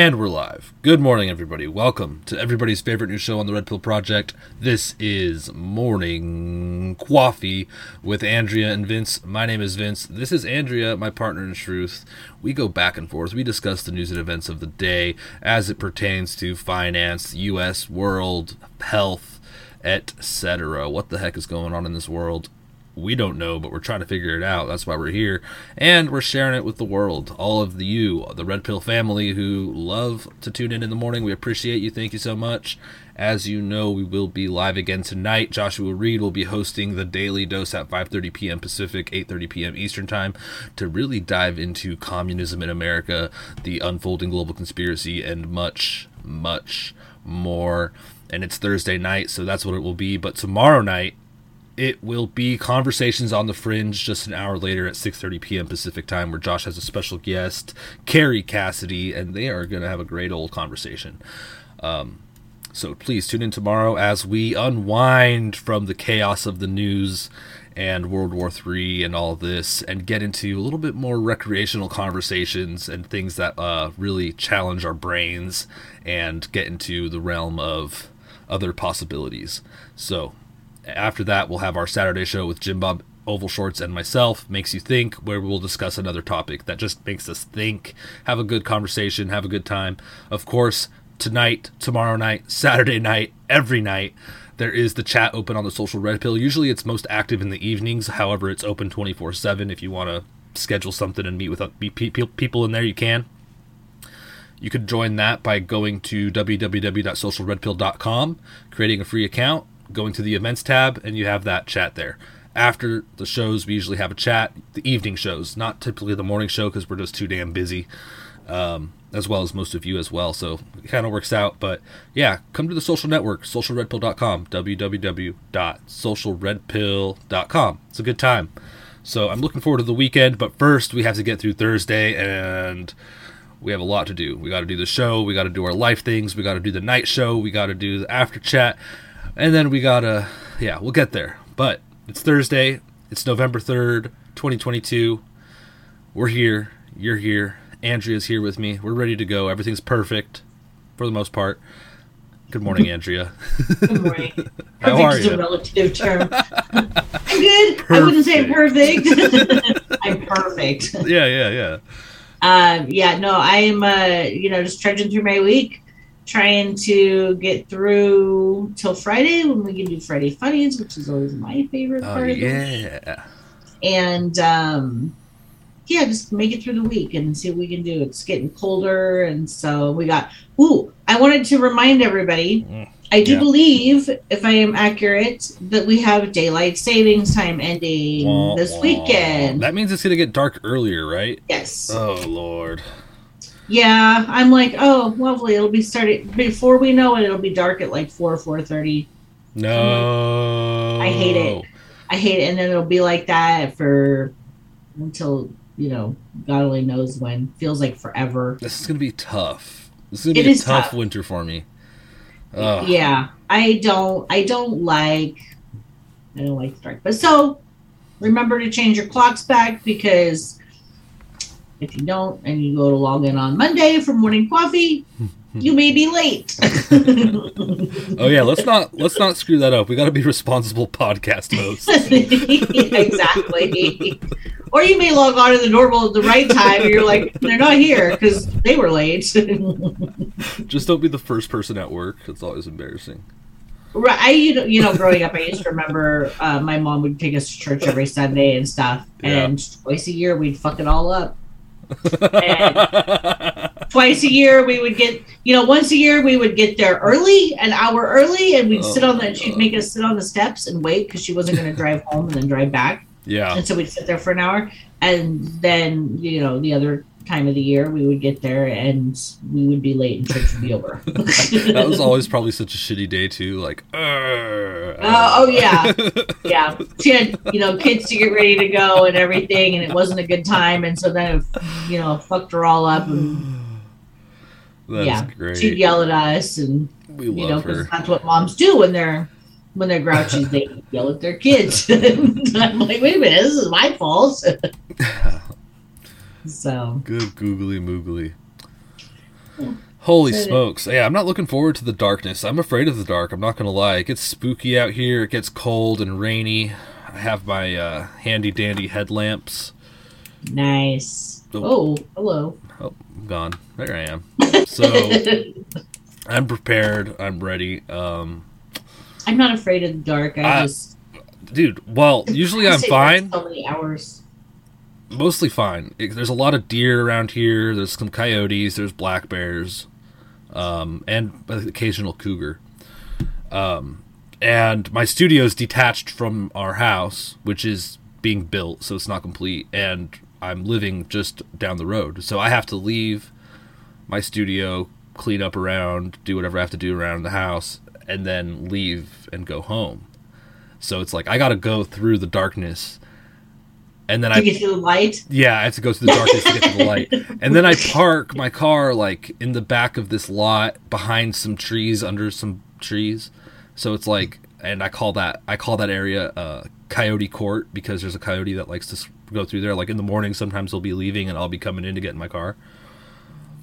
And we're live. Good morning, everybody. Welcome to everybody's favorite new show on the Red Pill Project. This is Morning Coffee with Andrea and Vince. My name is Vince. This is Andrea, my partner in truth. We go back and forth. We discuss the news and events of the day as it pertains to finance, U.S., world, health, etc. What the heck is going on in this world? We don't know, but we're trying to figure it out. That's why we're here. And we're sharing it with the world. All of the you, the Red Pill family who love to tune in in the morning. We appreciate you. Thank you so much. As you know, we will be live again tonight. Joshua Reed will be hosting the Daily Dose at 5:30 p.m. Pacific, 8:30 p.m. Eastern Time to really dive into communism in America, the unfolding global conspiracy and much much more. And it's Thursday night, so that's what it will be. But tomorrow night it will be conversations on the fringe just an hour later at 6.30 p.m pacific time where josh has a special guest Kerry Cassidy and they are going to have a great old conversation. Um, so please tune in tomorrow as we unwind from the chaos of the news and world war iii and all this and get into a little bit more recreational conversations and things that uh, really challenge our brains and get into the realm of other possibilities. So after that, we'll have our Saturday show with Jim Bob Oval Shorts and myself, Makes You Think, where we'll discuss another topic that just makes us think, have a good conversation, have a good time. Of course, tonight, tomorrow night, Saturday night, every night, there is the chat open on the social red pill. Usually it's most active in the evenings. However, it's open 24 7. If you want to schedule something and meet with people in there, you can. You could join that by going to www.socialredpill.com, creating a free account, going to the events tab and you have that chat there. After the shows, we usually have a chat. The evening shows, not typically the morning show because we're just too damn busy, um, as well as most of you as well. So it kind of works out. But yeah, come to the social network, socialredpill.com, www.socialredpill.com. It's a good time. So I'm looking forward to the weekend. But first, we have to get through Thursday and we have a lot to do. We got to do the show. We got to do our life things. We got to do the night show. We got to do the after chat. And then we gotta, yeah, we'll get there. But it's Thursday. It's November 3rd, 2022. We're here. You're here. Andrea's here with me. We're ready to go. Everything's perfect for the most part. Good morning, Andrea. Good morning. How perfect are is you? a relative term. I'm good. Perfect. I wouldn't say perfect. I'm perfect. Yeah, yeah, yeah. Um, yeah, no, I'm, uh, you know, just trudging through my week trying to get through till Friday when we can do Friday funnies, which is always my favorite Oh part. of the week. yeah. and um, yeah, just make it through the week and see what we can do. It's getting colder, and so we got. Ooh, I wanted to remind everybody. Mm. I do Yeah. believe, if I am accurate, that we have daylight savings time ending Wah, this wah. weekend. That means it's gonna get dark earlier, right? yes. Oh lord. Yeah, I'm like, oh, lovely. It'll be starting before we know it. It'll be dark at like four, four thirty. No. I hate it. I hate it, and then it'll be like that for until you know, God only knows when. Feels like forever. This is gonna be tough. This is gonna It be a tough, tough. winter for me. Ugh. Yeah, I don't. I don't like. I don't like the dark. But so, remember to change your clocks back because if you don't, and you go to log in on Monday for morning coffee, you may be late. Oh yeah, let's not let's not screw that up. We got to be responsible podcast hosts. exactly. Or you may log on to the normal at the right time, and you're like, they're not here because they were late. Just don't be the first person at work. It's always embarrassing. Right, I you know, you know, growing up, I used to remember uh, my mom would take us to church every Sunday and stuff, Yeah. and twice a year we'd fuck it all up. Twice a year we would get, you know, once a year we would get there early, an hour early, and we'd Oh sit on the. Oh, she'd make us sit on the steps and wait because she wasn't going to drive home and then drive back, yeah. and so we'd sit there for an hour, and then you know the other time of the year we would get there and we would be late and church would be over. That was always probably such a shitty day too. Like, uh, oh yeah, yeah. She had you know kids to get ready to go and everything, and it wasn't a good time, and so then it, you know fucked her all up, and That's yeah, great. she'd yell at us, and we you know because that's what moms do when they're when they're grouchy, they yell at their kids. I'm like, wait a minute, this is my fault. so Good googly moogly. Holy Said it. smokes. Yeah, I'm not looking forward to the darkness. I'm afraid of the dark. I'm not going to lie. It gets spooky out here. It gets cold and rainy. I have my uh, handy dandy headlamps. nice. Oh. Oh, hello. Oh, I'm gone. There I am. So I'm prepared. I'm ready. Um, I'm not afraid of the dark. I Ah, just dude, well, usually I I'm fine. So many hours. Mostly fine. It- There's a lot of deer around here. There's some coyotes. There's black bears, um, and an occasional cougar. Um, and my studio is detached from our house, which is being built, so it's not complete. And I'm living just down the road, so I have to leave my studio, clean up around, do whatever I have to do around the house, and then leave and go home. So it's like I got to go through the darkness, and then To I get to the light. yeah, I have to go through the darkness to get to the light. And then I park my car like in the back of this lot behind some trees, under some trees. So it's like and I call that I call that area uh coyote court because there's a coyote that likes to go through there like in the morning sometimes they'll be leaving and I'll be coming in to get in my car.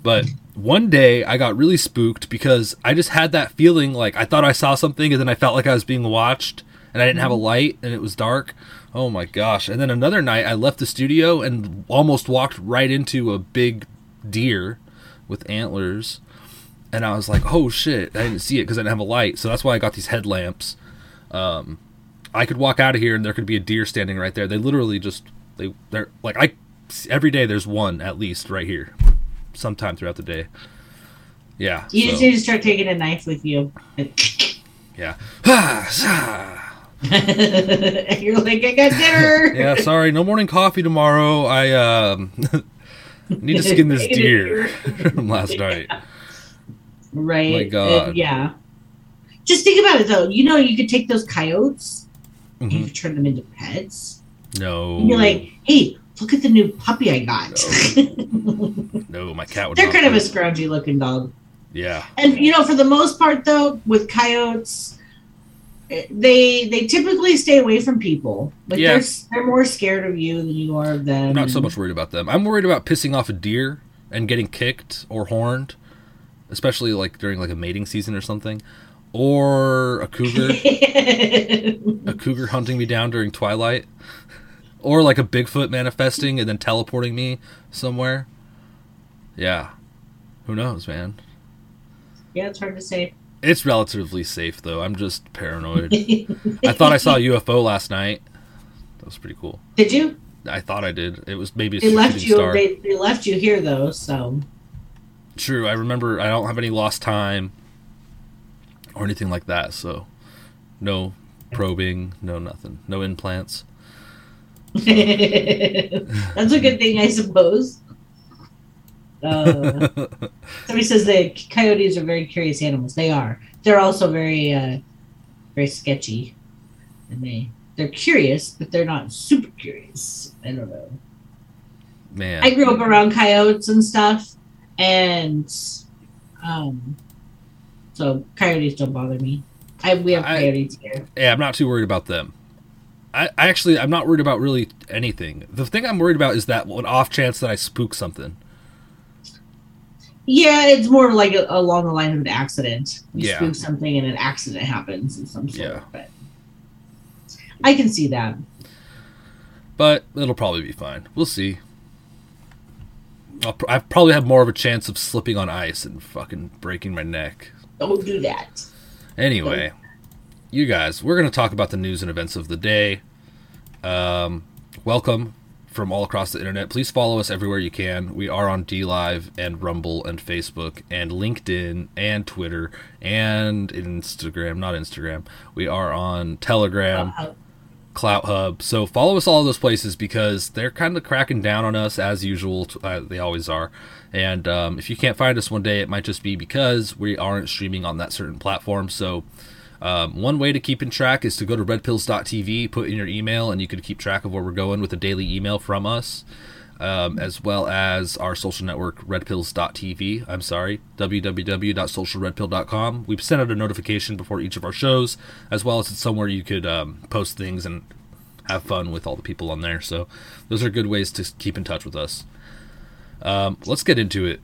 But one day I got really spooked because I just had that feeling like I thought I saw something and then I felt like I was being watched and I didn't have a light and it was dark. Oh my gosh. And then another night I left the studio and almost walked right into a big deer with antlers. And I was like, oh shit, I didn't see it because I didn't have a light. So that's why I got these headlamps. Um, I could walk out of here and there could be a deer standing right there. They literally just, they, they're like, I, every day there's one at least right here sometime throughout the day. Yeah. You so- just need to start taking a knife with you. yeah. You're like, I got dinner. yeah, sorry, no morning coffee tomorrow. I um need to skin this deer from last night. Right. My God. Uh, yeah. Just think about it though. You know, you could take those coyotes and you could turn them into pets. No, And be like, hey, look at the new puppy I got. no, my cat would. They're kind of a scroungy looking dog. Yeah, And you know, for the most part, though, with coyotes, they they typically stay away from people. Like Yeah. they're they're more scared of you than you are of them. I'm not so much worried about them. I'm worried about pissing off a deer and getting kicked or horned, especially like during like a mating season or something, or a cougar. a cougar hunting me down during twilight or like a bigfoot manifesting and then teleporting me somewhere yeah who knows man Yeah, it's hard to say. It's relatively safe though. I'm just paranoid. I thought I saw a UFO last night. That was pretty cool. Did you? I thought I did. It was maybe a They left you. star. They, they left you here though, so True. I remember. I don't have any lost time or anything like that. So, no probing, no nothing, no implants. that's a good thing, I suppose. Uh, somebody says the coyotes are very curious animals. They are. They're also very, uh, very sketchy, and they they're curious, but they're not super curious. I don't know. Man, I grew up around coyotes and stuff, and um, so coyotes don't bother me. I we have I- coyotes here. yeah, I'm not too worried about them. I, I actually, I'm not worried about really anything. The thing I'm worried about is that one off chance that I spook something. Yeah, it's more like a, along the line of an accident. You Yeah. spook something and an accident happens in some sort. Yeah. But I can see that. But it'll probably be fine. We'll see. I'll, pr- I probably have more of a chance of slipping on ice and fucking breaking my neck. Don't do that. Anyway, you guys, we're going to talk about the news and events of the day. Um, welcome from all across the internet. Please follow us everywhere you can. We are on DLive and Rumble and Facebook and LinkedIn and Twitter and Instagram. Not Instagram. We are on Telegram. Clout Hub. So follow us all those places because they're kind of cracking down on us as usual. Uh, they always are. And um, if you can't find us one day, it might just be because we aren't streaming on that certain platform. So um, one way to keep in track is to go to redpills.tv, put in your email, and you can keep track of where we're going with a daily email from us. Um, as well as our social network, redpills.tv. I'm sorry, www.socialredpill.com. We've sent out a notification before each of our shows, as well as it's somewhere you could um, post things and have fun with all the people on there. So those are good ways to keep in touch with us. Um, let's get into it.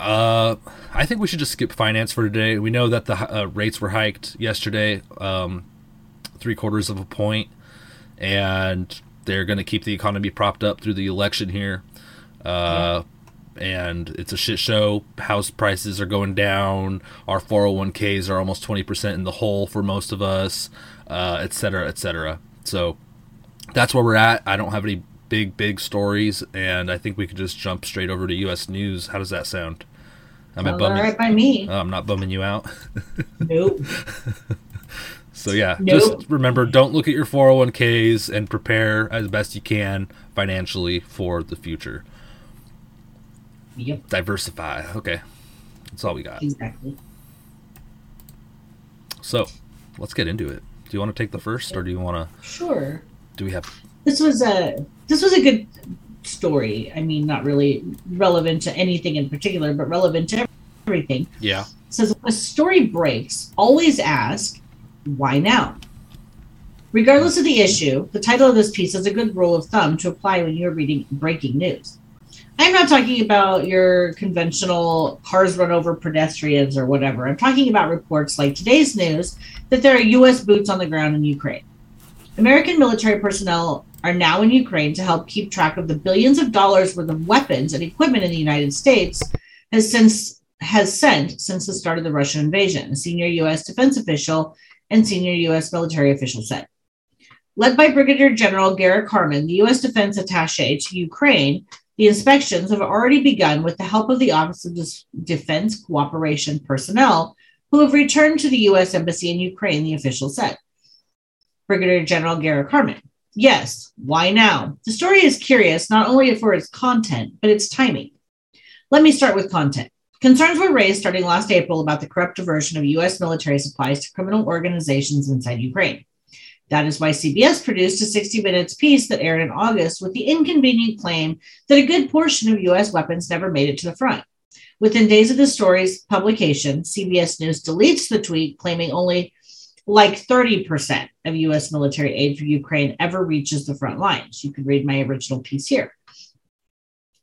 Uh, I think we should just skip finance for today. We know that the uh, rates were hiked yesterday, um, three quarters of a point, and they're going to keep the economy propped up through the election here. Uh, And it's a shit show. House prices are going down. Our 401ks are almost 20% in the hole for most of us, uh, et cetera, et cetera. So that's where we're at. I don't have any big, big stories, and I think we could just jump straight over to U.S. news. How does that sound? Am I sounds all bumming? right by me. Oh, I'm not bumming you out. Nope. So yeah, Nope. just remember don't look at your 401ks and prepare as best you can financially for the future. Yep. Diversify. Okay. That's all we got. Exactly. So, let's get into it. Do you want to take the first or do you want to Sure. do we have This was a this was a good story. I mean, not really relevant to anything in particular, but relevant to everything. Yeah. Says when a story breaks, always ask, why now? Regardless of the issue, the title of this piece is a good rule of thumb to apply when you're reading breaking news. I'm not talking about your conventional cars run over pedestrians or whatever. I'm talking about reports like today's news that there are U.S. boots on the ground in Ukraine. American military personnel are now in Ukraine to help keep track of the billions of dollars worth of weapons and equipment in the United States has since has sent since the start of the Russian invasion, a senior U.S. defense official and senior U.S. military official said. Led by Brigadier General Garrick Harmon, the U.S. defense attache to Ukraine, the inspections have already begun with the help of the Office of Defense Cooperation personnel who have returned to the U.S. Embassy in Ukraine, the official said. Brigadier General Garrick Harmon. Yes, why now? The story is curious not only for its content, but its timing. Let me start with content. Concerns were raised starting last April about the corrupt diversion of U.S. military supplies to criminal organizations inside Ukraine. That is why CBS produced a 60 Minutes piece that aired in August with the inconvenient claim that a good portion of U.S. weapons never made it to the front. Within days of the story's publication, CBS News deletes the tweet claiming only like 30% of U.S. military aid for Ukraine ever reaches the front lines. You can read my original piece here.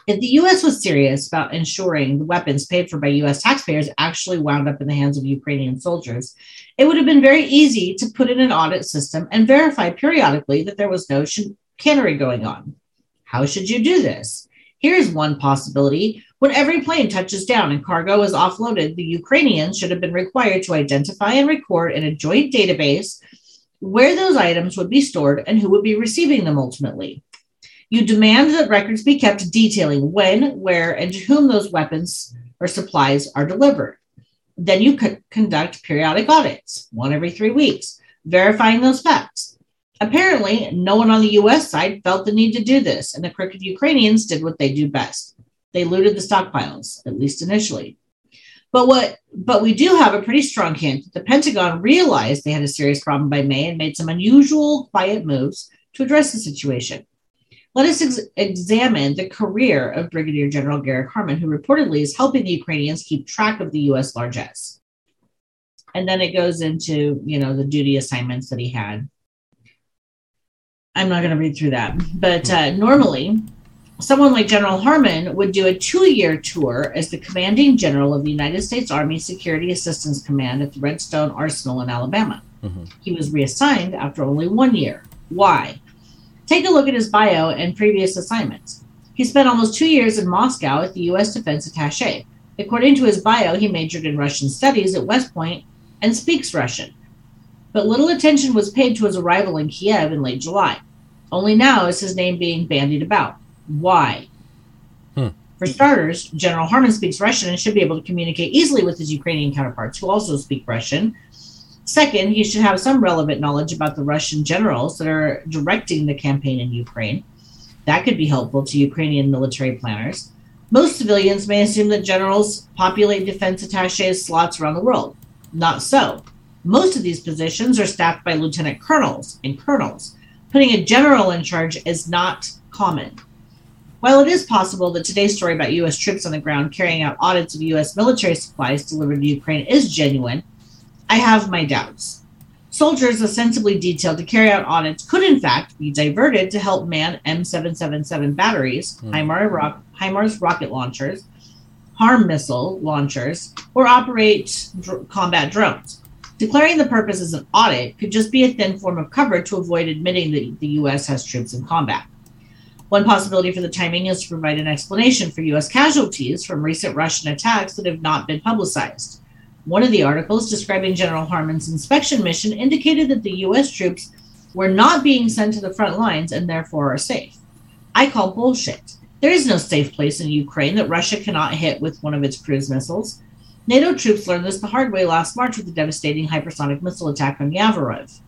If the U.S. was serious about ensuring the weapons paid for by U.S. taxpayers actually wound up in the hands of Ukrainian soldiers, it would have been very easy to put in an audit system and verify periodically that there was no chicanery going on. How should you do this? Here's one possibility When every plane touches down and cargo is offloaded, the Ukrainians should have been required to identify and record in a joint database where those items would be stored and who would be receiving them ultimately. You demand that records be kept detailing when, where, and to whom those weapons or supplies are delivered. Then you could conduct periodic audits, one every three weeks, verifying those facts. Apparently, no one on the US side felt the need to do this, and the crooked Ukrainians did what they do best. They looted the stockpiles, at least initially. But what but we do have a pretty strong hint that the Pentagon realized they had a serious problem by May and made some unusual quiet moves to address the situation. Let us ex- examine the career of Brigadier General Garrick Harmon, who reportedly is helping the Ukrainians keep track of the U.S. largesse. And then it goes into, you know, the duty assignments that he had. I'm not going to read through that, but uh, normally someone like General Harmon would do a two year tour as the commanding general of the United States Army Security Assistance Command at the Redstone Arsenal in Alabama. Mm-hmm. He was reassigned after only one year. Why? Take a look at his bio and previous assignments. He spent almost two years in Moscow at the U.S. Defense Attaché. According to his bio, he majored in Russian studies at West Point and speaks Russian. But little attention was paid to his arrival in Kiev in late July. Only now is his name being bandied about. Why? Hmm. For starters, General Harmon speaks Russian and should be able to communicate easily with his Ukrainian counterparts who also speak Russian. Second, he should have some relevant knowledge about the Russian generals that are directing the campaign in Ukraine. That could be helpful to Ukrainian military planners. Most civilians may assume that generals populate defense attaches slots around the world. Not so. Most of these positions are staffed by lieutenant colonels and colonels. Putting a general in charge is not common. While it is possible that today's story about U.S. troops on the ground carrying out audits of U.S. military supplies delivered to Ukraine is genuine, I have my doubts. Soldiers ostensibly detailed to carry out audits could, in fact, be diverted to help man M777 batteries, mm. HIMARS, rock, HIMARS rocket launchers, HARM missile launchers, or operate dr- combat drones. Declaring the purpose as an audit could just be a thin form of cover to avoid admitting that the U.S. has troops in combat. One possibility for the timing is to provide an explanation for U.S. casualties from recent Russian attacks that have not been publicized. One of the articles describing General Harmon's inspection mission indicated that the U.S. troops were not being sent to the front lines and therefore are safe. I call bullshit. There is no safe place in Ukraine that Russia cannot hit with one of its cruise missiles. NATO troops learned this the hard way last March with the devastating hypersonic missile attack on Yavoriv.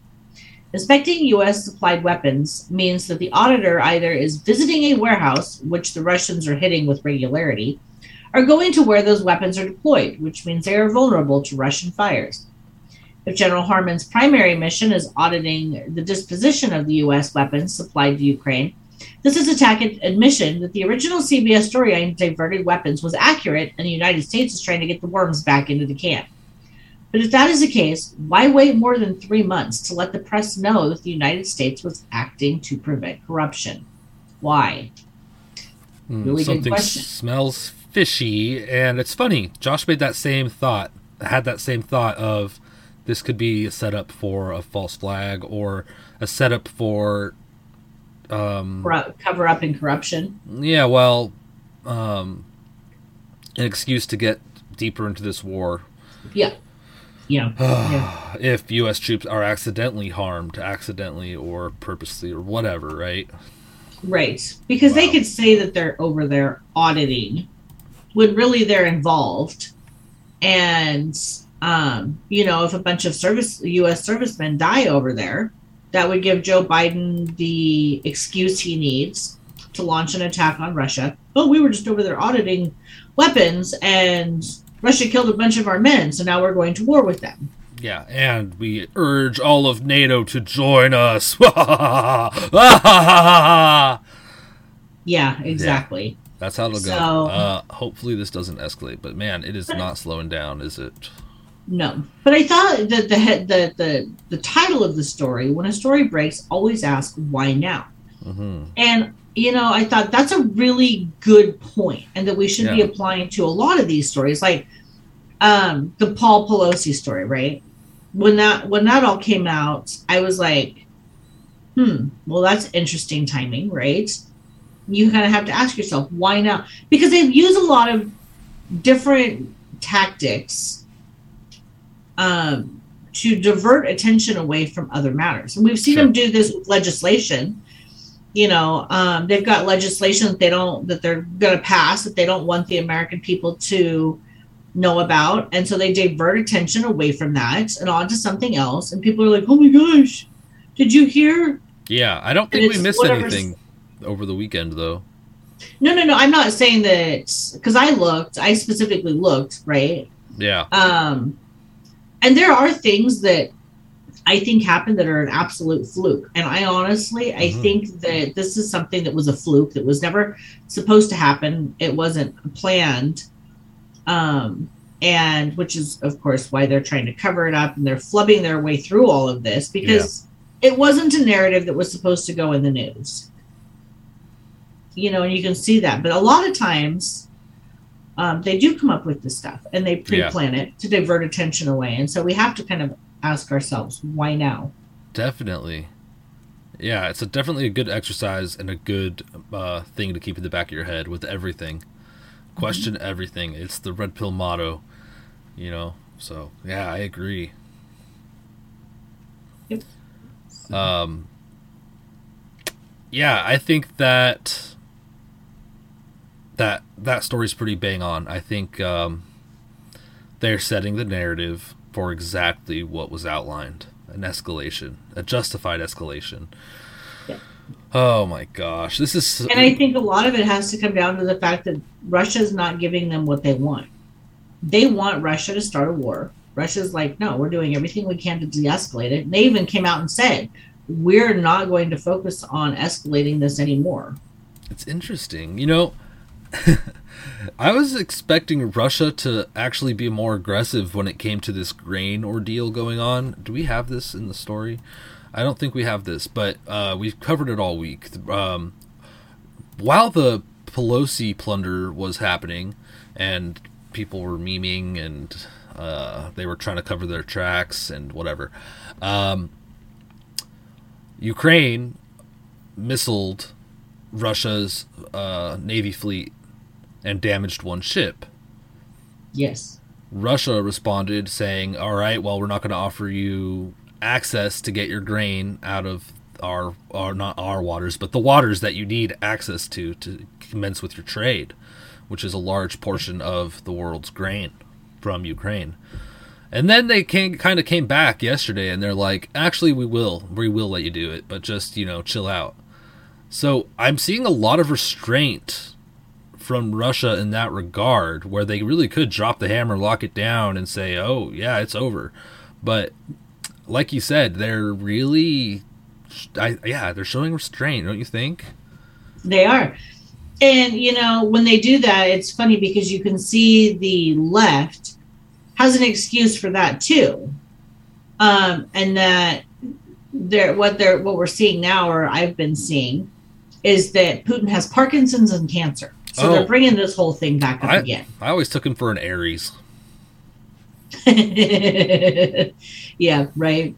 Inspecting U.S. supplied weapons means that the auditor either is visiting a warehouse, which the Russians are hitting with regularity, or going to where those weapons are deployed, which means they are vulnerable to Russian fires. If General Harmon's primary mission is auditing the disposition of the U.S. weapons supplied to Ukraine, this is a tacit admission that the original CBS story on diverted weapons was accurate and the United States is trying to get the worms back into the can. But if that is the case, why wait more than three months to let the press know that the United States was acting to prevent corruption? Why? Mm, really something. Smells fishy, and it's funny. Josh made that same thought, had that same thought of this could be a setup for a false flag or a setup for um, cover up in corruption. Yeah, well, um, an excuse to get deeper into this war. Yeah. Yeah. yeah. If U.S. troops are accidentally harmed, accidentally or purposely or whatever, right? Right. Because wow. they could say that they're over there auditing when really they're involved. And, um, you know, if a bunch of service U.S. servicemen die over there, that would give Joe Biden the excuse he needs to launch an attack on Russia. Oh, we were just over there auditing weapons and Russia killed a bunch of our men, so now we're going to war with them. Yeah, and we urge all of NATO to join us. yeah, exactly. Yeah, that's how it'll so, go. Uh, hopefully, this doesn't escalate, but man, it is not slowing down, is it? No, but I thought that the head, the the the title of the story, when a story breaks, always ask why now. Mm-hmm. And you know, I thought that's a really good point, and that we should yeah. be applying to a lot of these stories, like um, the Paul Pelosi story, right? When that when that all came out, I was like, hmm, well, that's interesting timing, right? you kind of have to ask yourself why now because they've used a lot of different tactics um, to divert attention away from other matters and we've seen Sure. them do this with legislation you know um, they've got legislation that they don't that they're going to pass that they don't want the american people to know about and so they divert attention away from that and onto something else and people are like oh my gosh did you hear Yeah, I don't think we missed anything over the weekend though. no no no i'm not saying that because i looked i specifically looked right Yeah. um and there are things that i think happened that are an absolute fluke. And i honestly i Mhm. think that this is something that was a fluke that was never supposed to happen. It wasn't planned. Um and which is of course why they're trying to cover it up and they're flubbing their way through all of this because it wasn't a narrative that was supposed to go in the news. You know and you can see that. But a lot of times um, they do come up with this stuff and they pre-plan it to divert attention away. And so we have to kind of ask ourselves why now Definitely. Yeah, it's a definitely a good exercise and a good uh, thing to keep in the back of your head with everything. Question everything. It's the red pill motto, you know. So yeah, I agree. Yep. Um. Yeah, I think that that that story's pretty bang on. I think um, they're setting the narrative for exactly what was outlined. An escalation, a justified escalation. Yeah. Oh my gosh, this is and i think a lot of it has to come down to the fact that russia's not giving them what they want. They want russia to start a war. Russia's like no we're doing everything we can to de-escalate it. And they even came out and said we're not going to focus on escalating this anymore. It's interesting. You know, I was expecting Russia to actually be more aggressive when it came to this grain ordeal going on. Do we have this in the story? I don't think we have this, but uh, we've covered it all week. Um, while the Pelosi plunder was happening and people were memeing and uh, they were trying to cover their tracks and whatever, um, Ukraine missiled Russia's uh, navy fleet and damaged one ship. yes Russia responded saying, "All right, well, we're not going to offer you access to get your grain out of our, our not our waters, but the waters that you need access to to commence with your trade, which is a large portion of the world's grain from Ukraine." And then they came, kind of came back yesterday, and they're like, "Actually, we will, we will let you do it, but just you know, chill out." So I'm seeing a lot of restraint from Russia in that regard, where they really could drop the hammer, lock it down, and say, "Oh, yeah, it's over." But like you said, they're really, I, yeah, they're showing restraint, don't you think? They are. And, you know, when they do that, it's funny because you can see the left has an excuse for that too. Um, and that they're what they're what we're seeing now, or I've been seeing, is that Putin has Parkinson's and cancer. So Oh. they're bringing this whole thing back up I- again. I always took him for an Aries. yeah, right.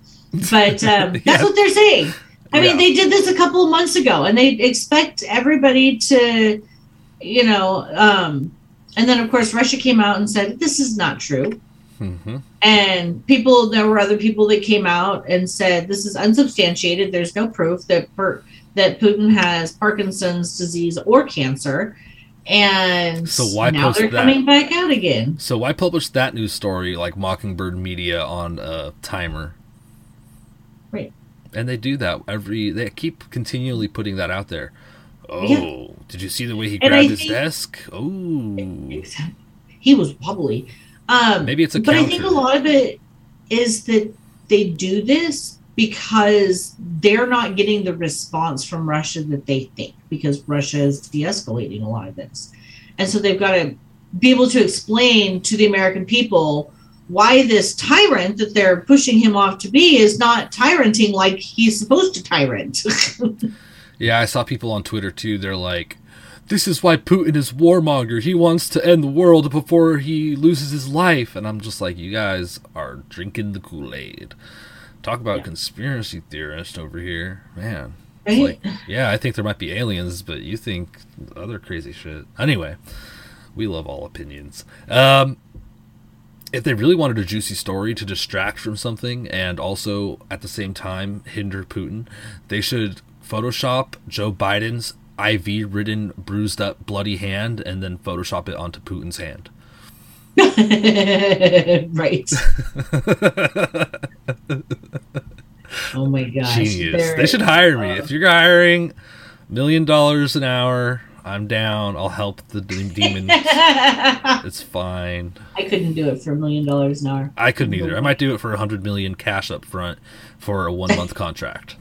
But um, that's Yeah. what they're saying. I Yeah. mean, they did this a couple of months ago, and they expect everybody to, you know, um, and then of course Russia came out and said this is not true. hmm And people, there were other people that came out and said this is unsubstantiated. There's no proof that per, that Putin has Parkinson's disease or cancer. And So why now they're that? coming back out again. So why publish that news story like Mockingbird Media on a timer? Right. And they do that every. They keep continually putting that out there. Oh, Yeah. did you see the way he grabbed his think- desk? Oh, He was wobbly. Um, Maybe it's a but I think a lot of it is that they do this because they're not getting the response from Russia that they think because Russia is de-escalating a lot of this, and so they've got to be able to explain to the American people why this tyrant that they're pushing him off to be is not tyranting like he's supposed to tyrant. Yeah, I saw people on Twitter too. They're like, "This is why Putin is warmonger. He wants to end the world before he loses his life." And I'm just like, "You guys are drinking the Kool Aid." Talk about Yeah. conspiracy theorist over here, man. Right? like, yeah, I think there might be aliens, but you think other crazy shit. Anyway, we love all opinions. Um, if they really wanted a juicy story to distract from something and also at the same time hinder Putin, they should Photoshop Joe Biden's IV ridden, bruised up, bloody hand and then Photoshop it onto Putin's hand. right. oh my gosh. Genius. There- They should hire me. uh, If you're hiring million dollars an hour, I'm down. I'll help the de- demon. It's fine. I couldn't do it for a million dollars an hour. I couldn't either. I might do it for a hundred million cash up front for a one month contract.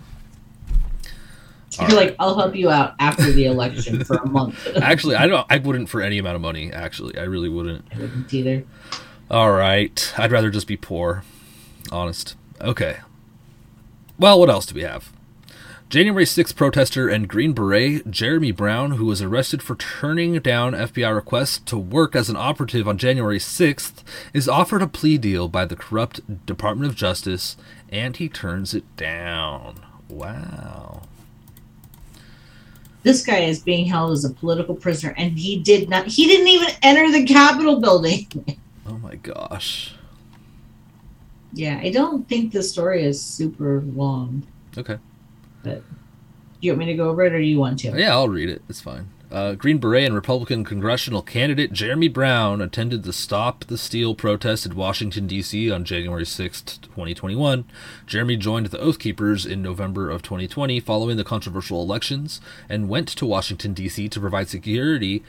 All You're right. like, I'll help you out after the election for a month. Actually, I don't. I wouldn't for any amount of money. Actually, I really wouldn't. I wouldn't either. All right, I'd rather just be poor. Honest. Okay. Well, what else do we have? January 6th protester and Green Beret Jeremy Brown, who was arrested for turning down FBI requests to work as an operative on January 6th, is offered a plea deal by the corrupt Department of Justice, and he turns it down. Wow. This guy is being held as a political prisoner, and he did not. He didn't even enter the Capitol building. Oh my gosh. yeah, I don't think the story is super long. Okay. But do you want me to go over it, or do you want to? Yeah, I'll read it. It's fine. Uh, Green Beret and Republican congressional candidate Jeremy Brown attended the Stop the Steal protest in Washington, D.C. on January 6, 2021. Jeremy joined the Oath Keepers in November of 2020 following the controversial elections and went to Washington, D.C. to provide security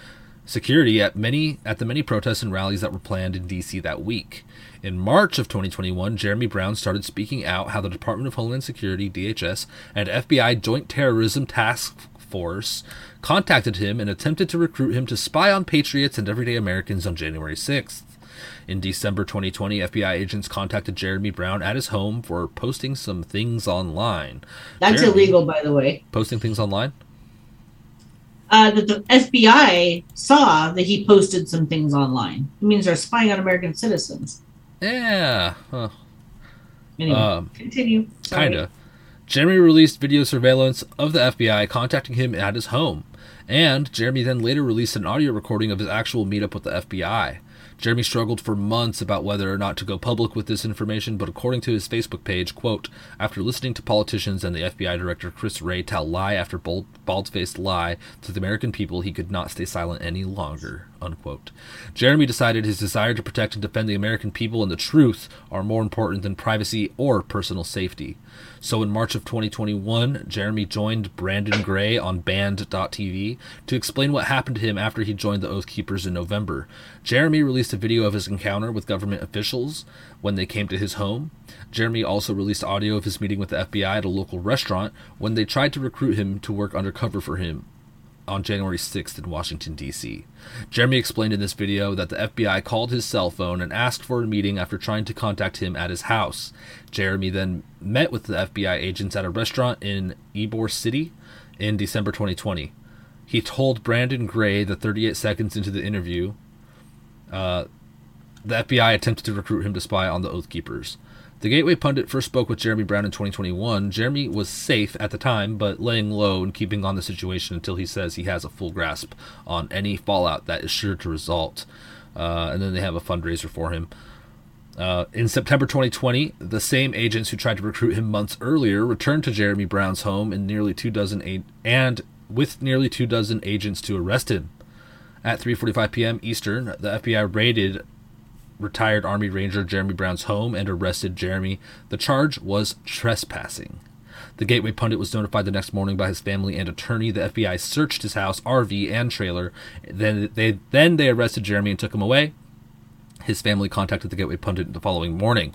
security at many at the many protests and rallies that were planned in DC that week. In March of 2021, Jeremy Brown started speaking out how the Department of Homeland Security (DHS) and FBI Joint Terrorism Task Force contacted him and attempted to recruit him to spy on patriots and everyday Americans on January 6th. In December 2020, FBI agents contacted Jeremy Brown at his home for posting some things online. That's Jeremy- illegal, by the way. Posting things online? Uh, that the FBI saw that he posted some things online. It means they're spying on American citizens. Yeah. Huh. Anyway, Um, continue. Sorry. Kinda. Jeremy released video surveillance of the FBI contacting him at his home, and Jeremy then later released an audio recording of his actual meetup with the FBI. Jeremy struggled for months about whether or not to go public with this information, but according to his Facebook page, quote, after listening to politicians and the FBI director Chris Wray tell lie after bald-faced lie to the American people, he could not stay silent any longer, unquote. Jeremy decided his desire to protect and defend the American people and the truth are more important than privacy or personal safety. So in March of 2021, Jeremy joined Brandon Gray on Band.tv to explain what happened to him after he joined the Oath Keepers in November. Jeremy released a video of his encounter with government officials when they came to his home. Jeremy also released audio of his meeting with the FBI at a local restaurant when they tried to recruit him to work undercover for him on January 6th in Washington, D.C. Jeremy explained in this video that the FBI called his cell phone and asked for a meeting after trying to contact him at his house. Jeremy then met with the FBI agents at a restaurant in Ybor City in December 2020. He told Brandon Gray that 38 seconds into the interview, uh, the FBI attempted to recruit him to spy on the Oath Keepers. The Gateway Pundit first spoke with Jeremy Brown in 2021. Jeremy was safe at the time, but laying low and keeping on the situation until he says he has a full grasp on any fallout that is sure to result. Uh, and then they have a fundraiser for him. Uh, in September 2020, the same agents who tried to recruit him months earlier returned to Jeremy Brown's home in nearly two dozen a- and with nearly two dozen agents to arrest him. At 3:45 p.m. Eastern, the FBI raided retired Army Ranger Jeremy Brown's home and arrested Jeremy. The charge was trespassing. The Gateway Pundit was notified the next morning by his family and attorney. The FBI searched his house, RV, and trailer. Then they then they arrested Jeremy and took him away. His family contacted the Gateway Pundit the following morning.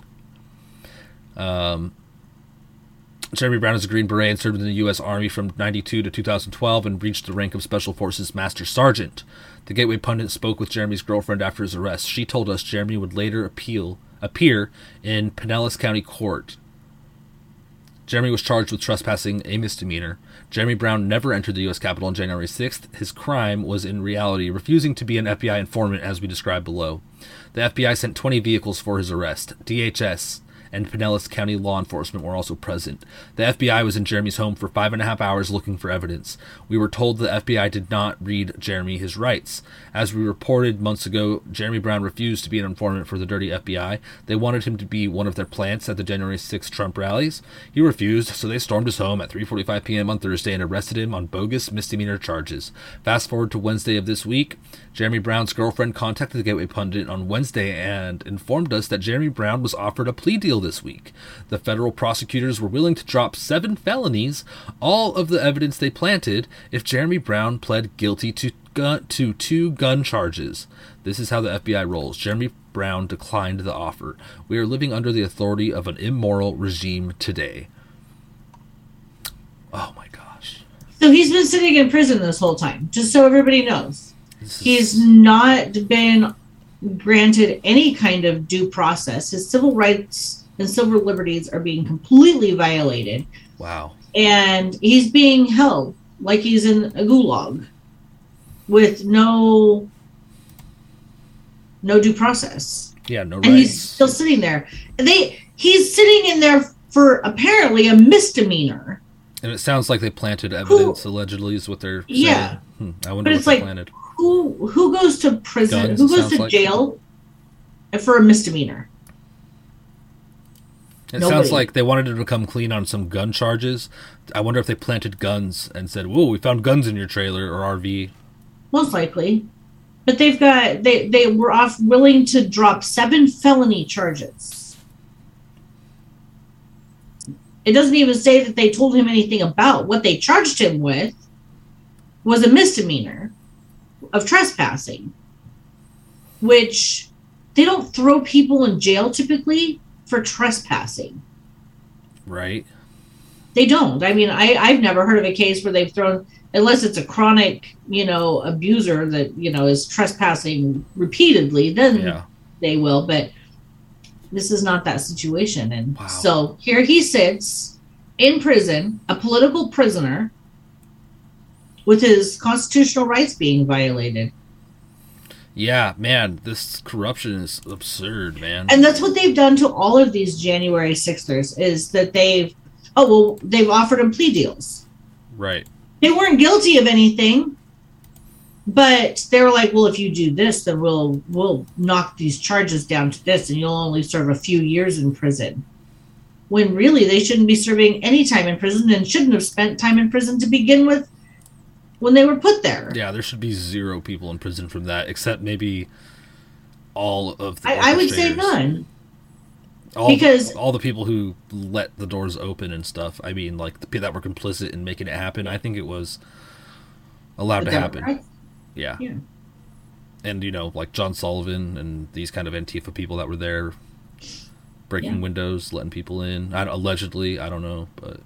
Um, Jeremy Brown is a Green Beret and served in the U.S. Army from 92 to 2012 and reached the rank of Special Forces Master Sergeant. The Gateway Pundit spoke with Jeremy's girlfriend after his arrest. She told us Jeremy would later appeal appear in Pinellas County Court. Jeremy was charged with trespassing, a misdemeanor. Jeremy Brown never entered the U.S. Capitol on January 6th. His crime was in reality refusing to be an FBI informant, as we described below. The FBI sent 20 vehicles for his arrest. DHS and Pinellas County law enforcement were also present. The FBI was in Jeremy's home for five and a half hours looking for evidence. We were told the FBI did not read Jeremy his rights. As we reported months ago, Jeremy Brown refused to be an informant for the dirty FBI. They wanted him to be one of their plants at the January 6th Trump rallies. He refused, so they stormed his home at 3:45 p.m. on Thursday and arrested him on bogus misdemeanor charges. Fast forward to Wednesday of this week, Jeremy Brown's girlfriend contacted the Gateway Pundit on Wednesday and informed us that Jeremy Brown was offered a plea deal this week. The federal prosecutors were willing to drop seven felonies, all of the evidence they planted, if Jeremy Brown pled guilty to gun, to two gun charges. This is how the FBI rolls. Jeremy Brown declined the offer. We are living under the authority of an immoral regime today. Oh my gosh. So he's been sitting in prison this whole time, just so everybody knows. Is- He's not been granted any kind of due process. His civil rights and civil liberties are being completely violated, wow. and he's being held like he's in a gulag with no no due process. Yeah, no and he's still sitting there. They he's sitting in there for apparently a misdemeanor. And it sounds like they planted evidence, allegedly, is what they're saying. Yeah. Hmm, I wonder But what it's they like- planted. Who who goes to prison? Guns, who goes to like. jail for a misdemeanor? It Nobody. sounds like they wanted him to come clean on some gun charges. I wonder if they planted guns and said, "Whoa, we found guns in your trailer or RV." Most likely. But they've got they they were off willing to drop seven felony charges. It doesn't even say that they told him anything about what they charged him with was a misdemeanor of trespassing, which they don't throw people in jail typically for trespassing. Right? They don't. I mean, I, I've never heard of a case where they've thrown, unless it's a chronic, you know, abuser that, you know, is trespassing repeatedly, then Yeah. they will. But this is not that situation. And Wow. so here he sits in prison, a political prisoner, with his constitutional rights being violated. Yeah, man, this corruption is absurd, man. And that's what they've done to all of these January 6thers is that they've, oh, well, they've offered them plea deals. right. they weren't guilty of anything but they were like well if you do this then we'll we'll knock these charges down to this and you'll only serve a few years in prison when really they shouldn't be serving any time in prison and shouldn't have spent time in prison to begin with when they were put there Yeah, there should be zero people in prison from that, except maybe all of the. I, I would say none All because- all the people who let the doors open and stuff. I mean, like the people that were complicit in making it happen. I think it was allowed to happen. Yeah. Yeah. And you know, like John Sullivan and these kind of Antifa people that were there breaking Yeah. windows, letting people in. I, allegedly, I don't know, but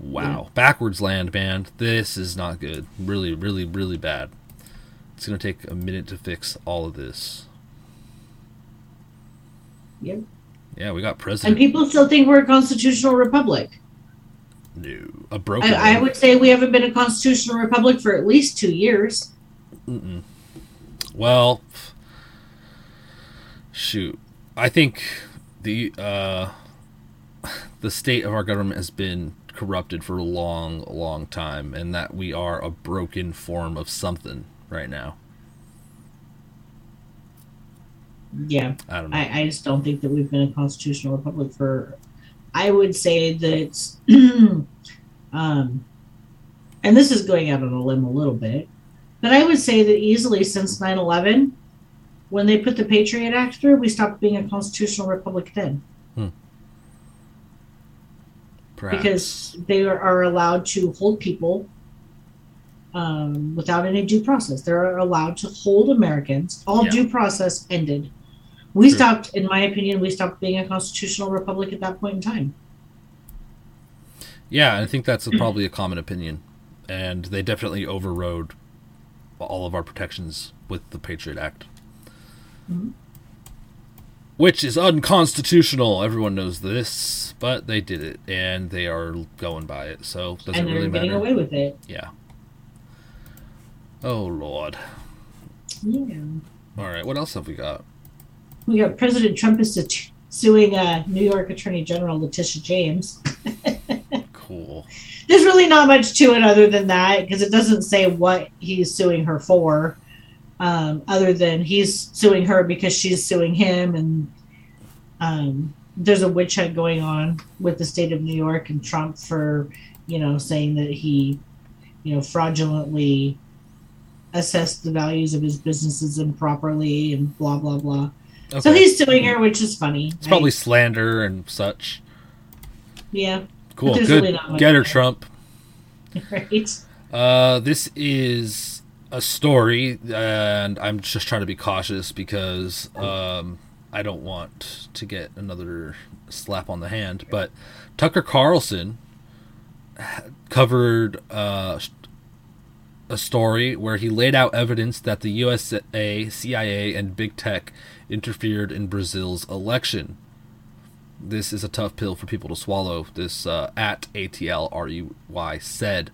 wow, backwards land, man. This is not good. Really, really, really bad. It's gonna take a minute to fix all of this. Yep. Yeah, we got president. and people still think we're a constitutional republic no, a broken. I, I would say we haven't been a constitutional republic for at least two years Mm-mm. Well, shoot. I think the uh, the state of our government has been corrupted for a long, long time, and that we are a broken form of something right now. yeah I don't know. I, I just don't think that we've been a constitutional republic for. I would say that, um, and this is going out on a limb a little bit, but I would say that easily since 9 11, when they put the Patriot Act through, we stopped being a constitutional republic then Perhaps. because they are, allowed to hold people um, without any due process. They're allowed to hold Americans. All Yeah. due process ended. We True. stopped, in my opinion, we stopped being a constitutional republic at that point in time. Yeah, I think that's a, probably a common opinion, and they definitely overrode all of our protections with the Patriot Act, Mhm. Which is unconstitutional. Everyone knows this, but they did it, and they are going by it. So doesn't and they're really getting matter? away with it. Yeah. Oh Lord. Yeah. All right, what else have we got? We got President Trump is suing uh, New York Attorney General Letitia James. Cool. There's really not much to it other than that because it doesn't say what he's suing her for, um, other than he's suing her because she's suing him, and um, there's a witch hunt going on with the state of New York and Trump for, you know, saying that he, you know, fraudulently assessed the values of his businesses improperly and blah blah blah. Okay. So he's suing her, which is funny. it's probably slander and such. yeah, Cool. Good. really Get her, there. Trump. right. Uh, this is a story, and I'm just trying to be cautious because um, I don't want to get another slap on the hand. But Tucker Carlson covered uh, a story where he laid out evidence that the USA, CIA, and big tech interfered in Brazil's election. This is a tough pill for people to swallow. This uh, at ATLREY said.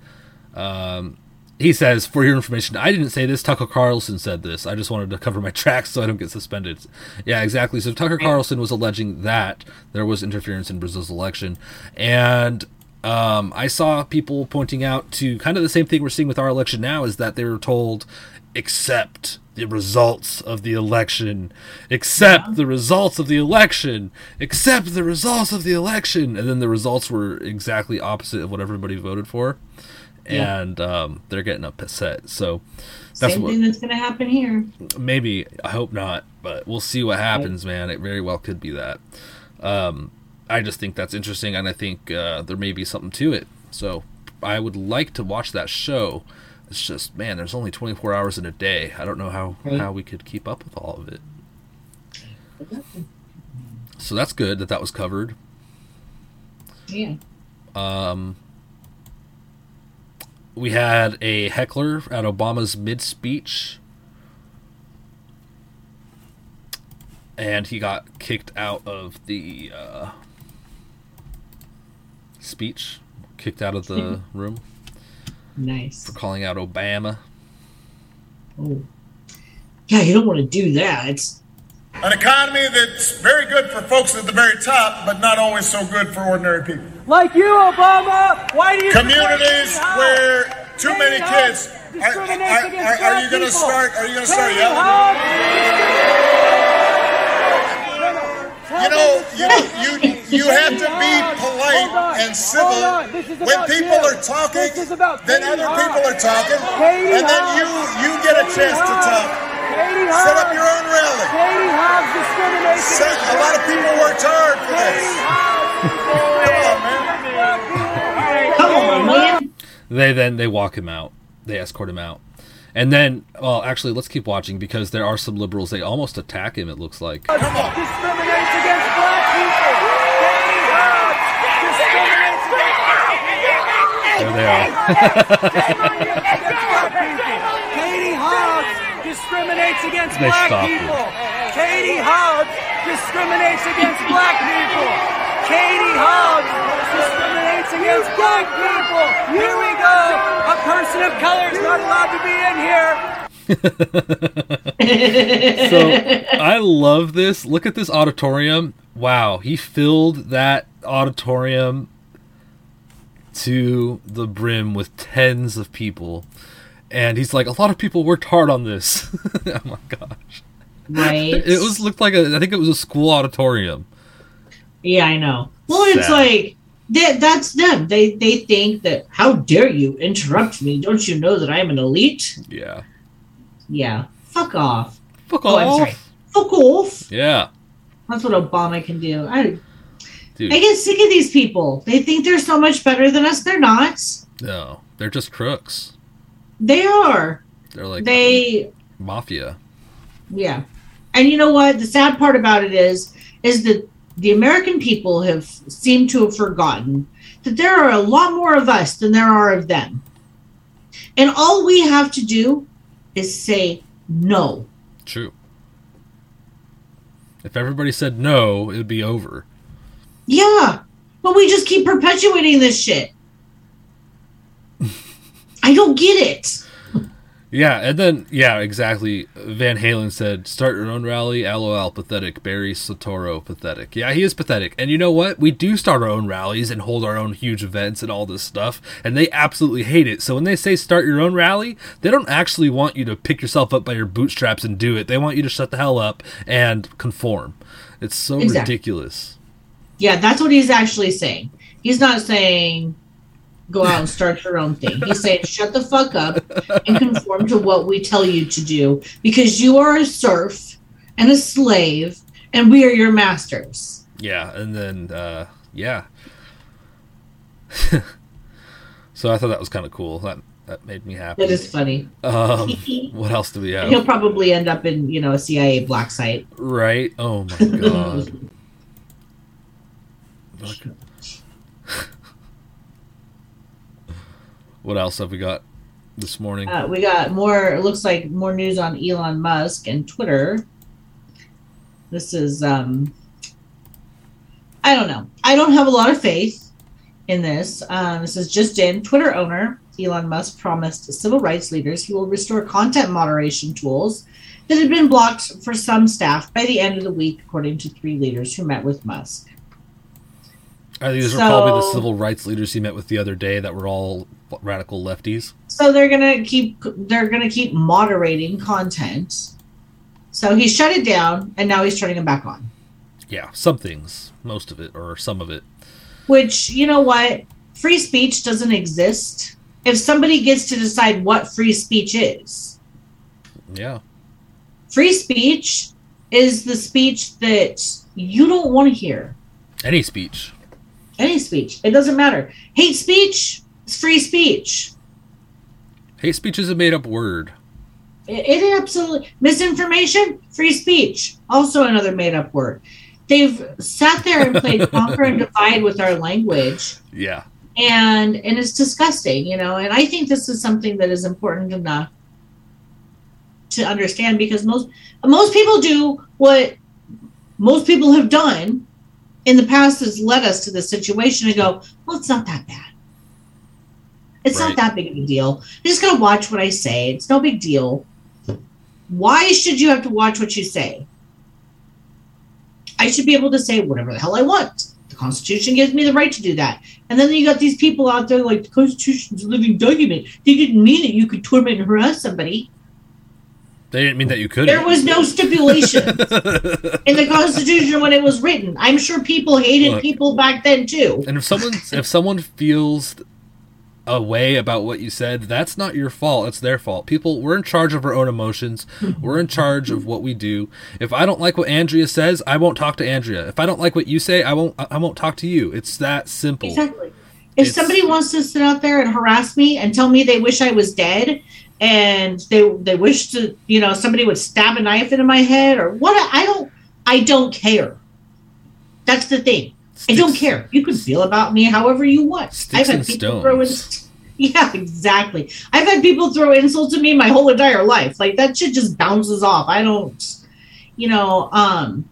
Um, he says, for your information, I didn't say this. Tucker Carlson said this. I just wanted to cover my tracks so I don't get suspended. Yeah, exactly. So Tucker Carlson was alleging that there was interference in Brazil's election. And um, I saw people pointing out to kind of the same thing we're seeing with our election now is that they were told, accept the results of the election, accept the results of the election, accept the results of the election. And then the results were exactly opposite of what everybody voted for Yeah. and um, they're getting a upset. So that's Same what thing that's going to happen here. maybe I hope not, but we'll see what happens, man. It very well could be that. Um, I just think that's interesting, and I think uh, there may be something to it. So I would like to watch that show. It's just man, there's only 24 hours in a day. I don't know how Right. how we could keep up with all of it. So that's good that that was covered. Yeah. Um, we had a heckler at Obama's mid speech, and he got kicked out of the uh, speech, kicked out of the room Nice. for calling out Obama. Oh. Yeah, you don't want to do that. An economy that's very good for folks at the very top, but not always so good for ordinary people. Like you, Obama. Why do you Communities where too many kids. Are, are, are, are you going to start? Are you going to start yelling? You know, you you you have to be polite and civil when people are talking. Then other people are talking, and then you you get a chance to talk. Set up your own rally. Katie Hobbs discriminates Say, against a lot of people worked hard for this. Come on, man. Come on, man. They then they walk him out. They escort him out. And then, well, actually, let's keep watching because there are some liberals. They almost attack him. It looks like. discriminates against black people. Katie Hobbs discriminates There they are. Katie Hobbs discriminates against They black stopped people. Katie Hobbs discriminates against black people. Katie Hobbs discriminates against black people. Here we go. A person of color is not allowed to be in here. so I love this. Look at this auditorium. Wow, he filled that auditorium to the brim with tens of people. And he's like, a lot of people worked hard on this. oh my gosh. Right. It was looked like a I think it was a school auditorium. Yeah, I know. Well, it's like that. That's them. They they think that how dare you interrupt me? Don't you know that I'm an elite? Yeah. Yeah. Fuck off. Fuck Oh, I'm off. sorry. Fuck off. Yeah. That's what Obama can do. I Dude. I get sick of these people. They think they're so much better than us. They're not. No. They're just crooks. They are. They're like They mafia. yeah. And you know what? The sad part about it is is that the American people have seemed to have forgotten that there are a lot more of us than there are of them. And all we have to do is say no. True. If everybody said no, it'd be over. Yeah. But we just keep perpetuating this shit. I don't get it. Yeah, and then yeah, exactly. Van Halen said, "Start your own rally." LOL, pathetic. Barry Soetoro, pathetic. Yeah, he is pathetic. And you know what? We do start our own rallies and hold our own huge events and all this stuff, and they absolutely hate it. So when they say start your own rally, they don't actually want you to pick yourself up by your bootstraps and do it. They want you to shut the hell up and conform. It's so Exactly. ridiculous. Yeah, that's what he's actually saying. He's not saying go out and start your own thing. He's saying shut the fuck up and conform to what we tell you to do because you are a serf and a slave and we are your masters. Yeah, and then uh, yeah. so I thought that was kind of cool. That that made me happy. That is funny. Um, what else do we have? he'll probably end up in, you know, a CIA black site. Right? Oh my god. what else have we got this morning? Uh, we got more, it looks like more news on Elon Musk and Twitter. This is, um, I don't know. I don't have a lot of faith in this. Um, this is just in. Twitter owner Elon Musk promised civil rights leaders he will restore content moderation tools that had been blocked for some staff by the end of the week, according to three leaders who met with Musk. Are these were probably the civil rights leaders he met with the other day that were all radical lefties. So they're gonna keep they're gonna keep moderating content. So he shut it down, and now he's turning it back on. Yeah, some things, most of it, or some of it. Which you know what, free speech doesn't exist. If somebody gets to decide what free speech is, Yeah, free speech is the speech that you don't want to hear. any speech. Any speech, it doesn't matter. Hate speech is free speech. Hate speech is a made up word. It, it absolutely misinformation, free speech, also another made up word. They've sat there and played conquer and divide with our language, Yeah, and and it's disgusting, you know. And I think this is something that is important enough to understand because most most people do what most people have done in the past has led us to this situation and go, well, it's not that bad. It's Right. not that big of a deal. I'm just gonna watch what I say. It's no big deal. Why should you have to watch what you say? I should be able to say whatever the hell I want. The Constitution gives me the right to do that. And then you got these people out there like the Constitution's a living document. They didn't mean that you could torment and harass somebody. they didn't mean that you could. There was no stipulation in the Constitution when it was written. I'm sure people hated Look. people back then too. And if someone if someone feels a way about what you said, that's not your fault. It's their fault. People, we're in charge of our own emotions. We're in charge of what we do. If I don't like what Andrea says, I won't talk to Andrea. If I don't like what you say, I won't. I won't talk to you. It's that simple. Exactly. If It's- somebody wants to sit out there and harass me and tell me they wish I was dead and they they wish to, you know, somebody would stab a knife into my head or what I don't I don't care. That's the thing. I don't care. You can feel about me however you want. Sticks and people throw in stones. Yeah, exactly. I've had people throw insults at me my whole entire life. Like that shit just bounces off. I don't you know, um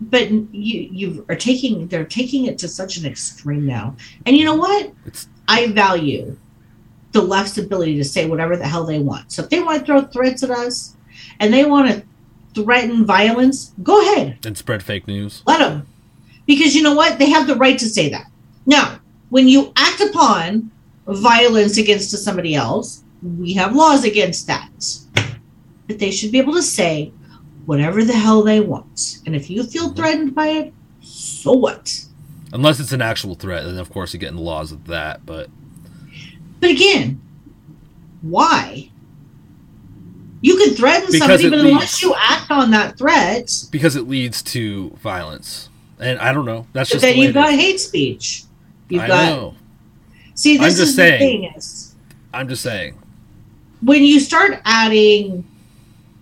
but you you are taking they're taking it to such an extreme now. And you know what? It's I value the left's ability to say whatever the hell they want. So if they want to throw threats at us and they want to threaten violence, go ahead and spread fake news. let them because you know what? They have the right to say that. Now when you act upon violence against somebody else we have laws against that. But they should be able to say whatever the hell they want. And if you feel threatened by it so what? Unless it's an actual threat, then of course you get in the laws of that. But but again why? You can threaten Because somebody but leads- unless you act on that threat because it leads to violence, and I don't know. That's just then the you've got is. hate speech you've I got know. see I'm this just is saying. the thing is I'm just saying. when you start adding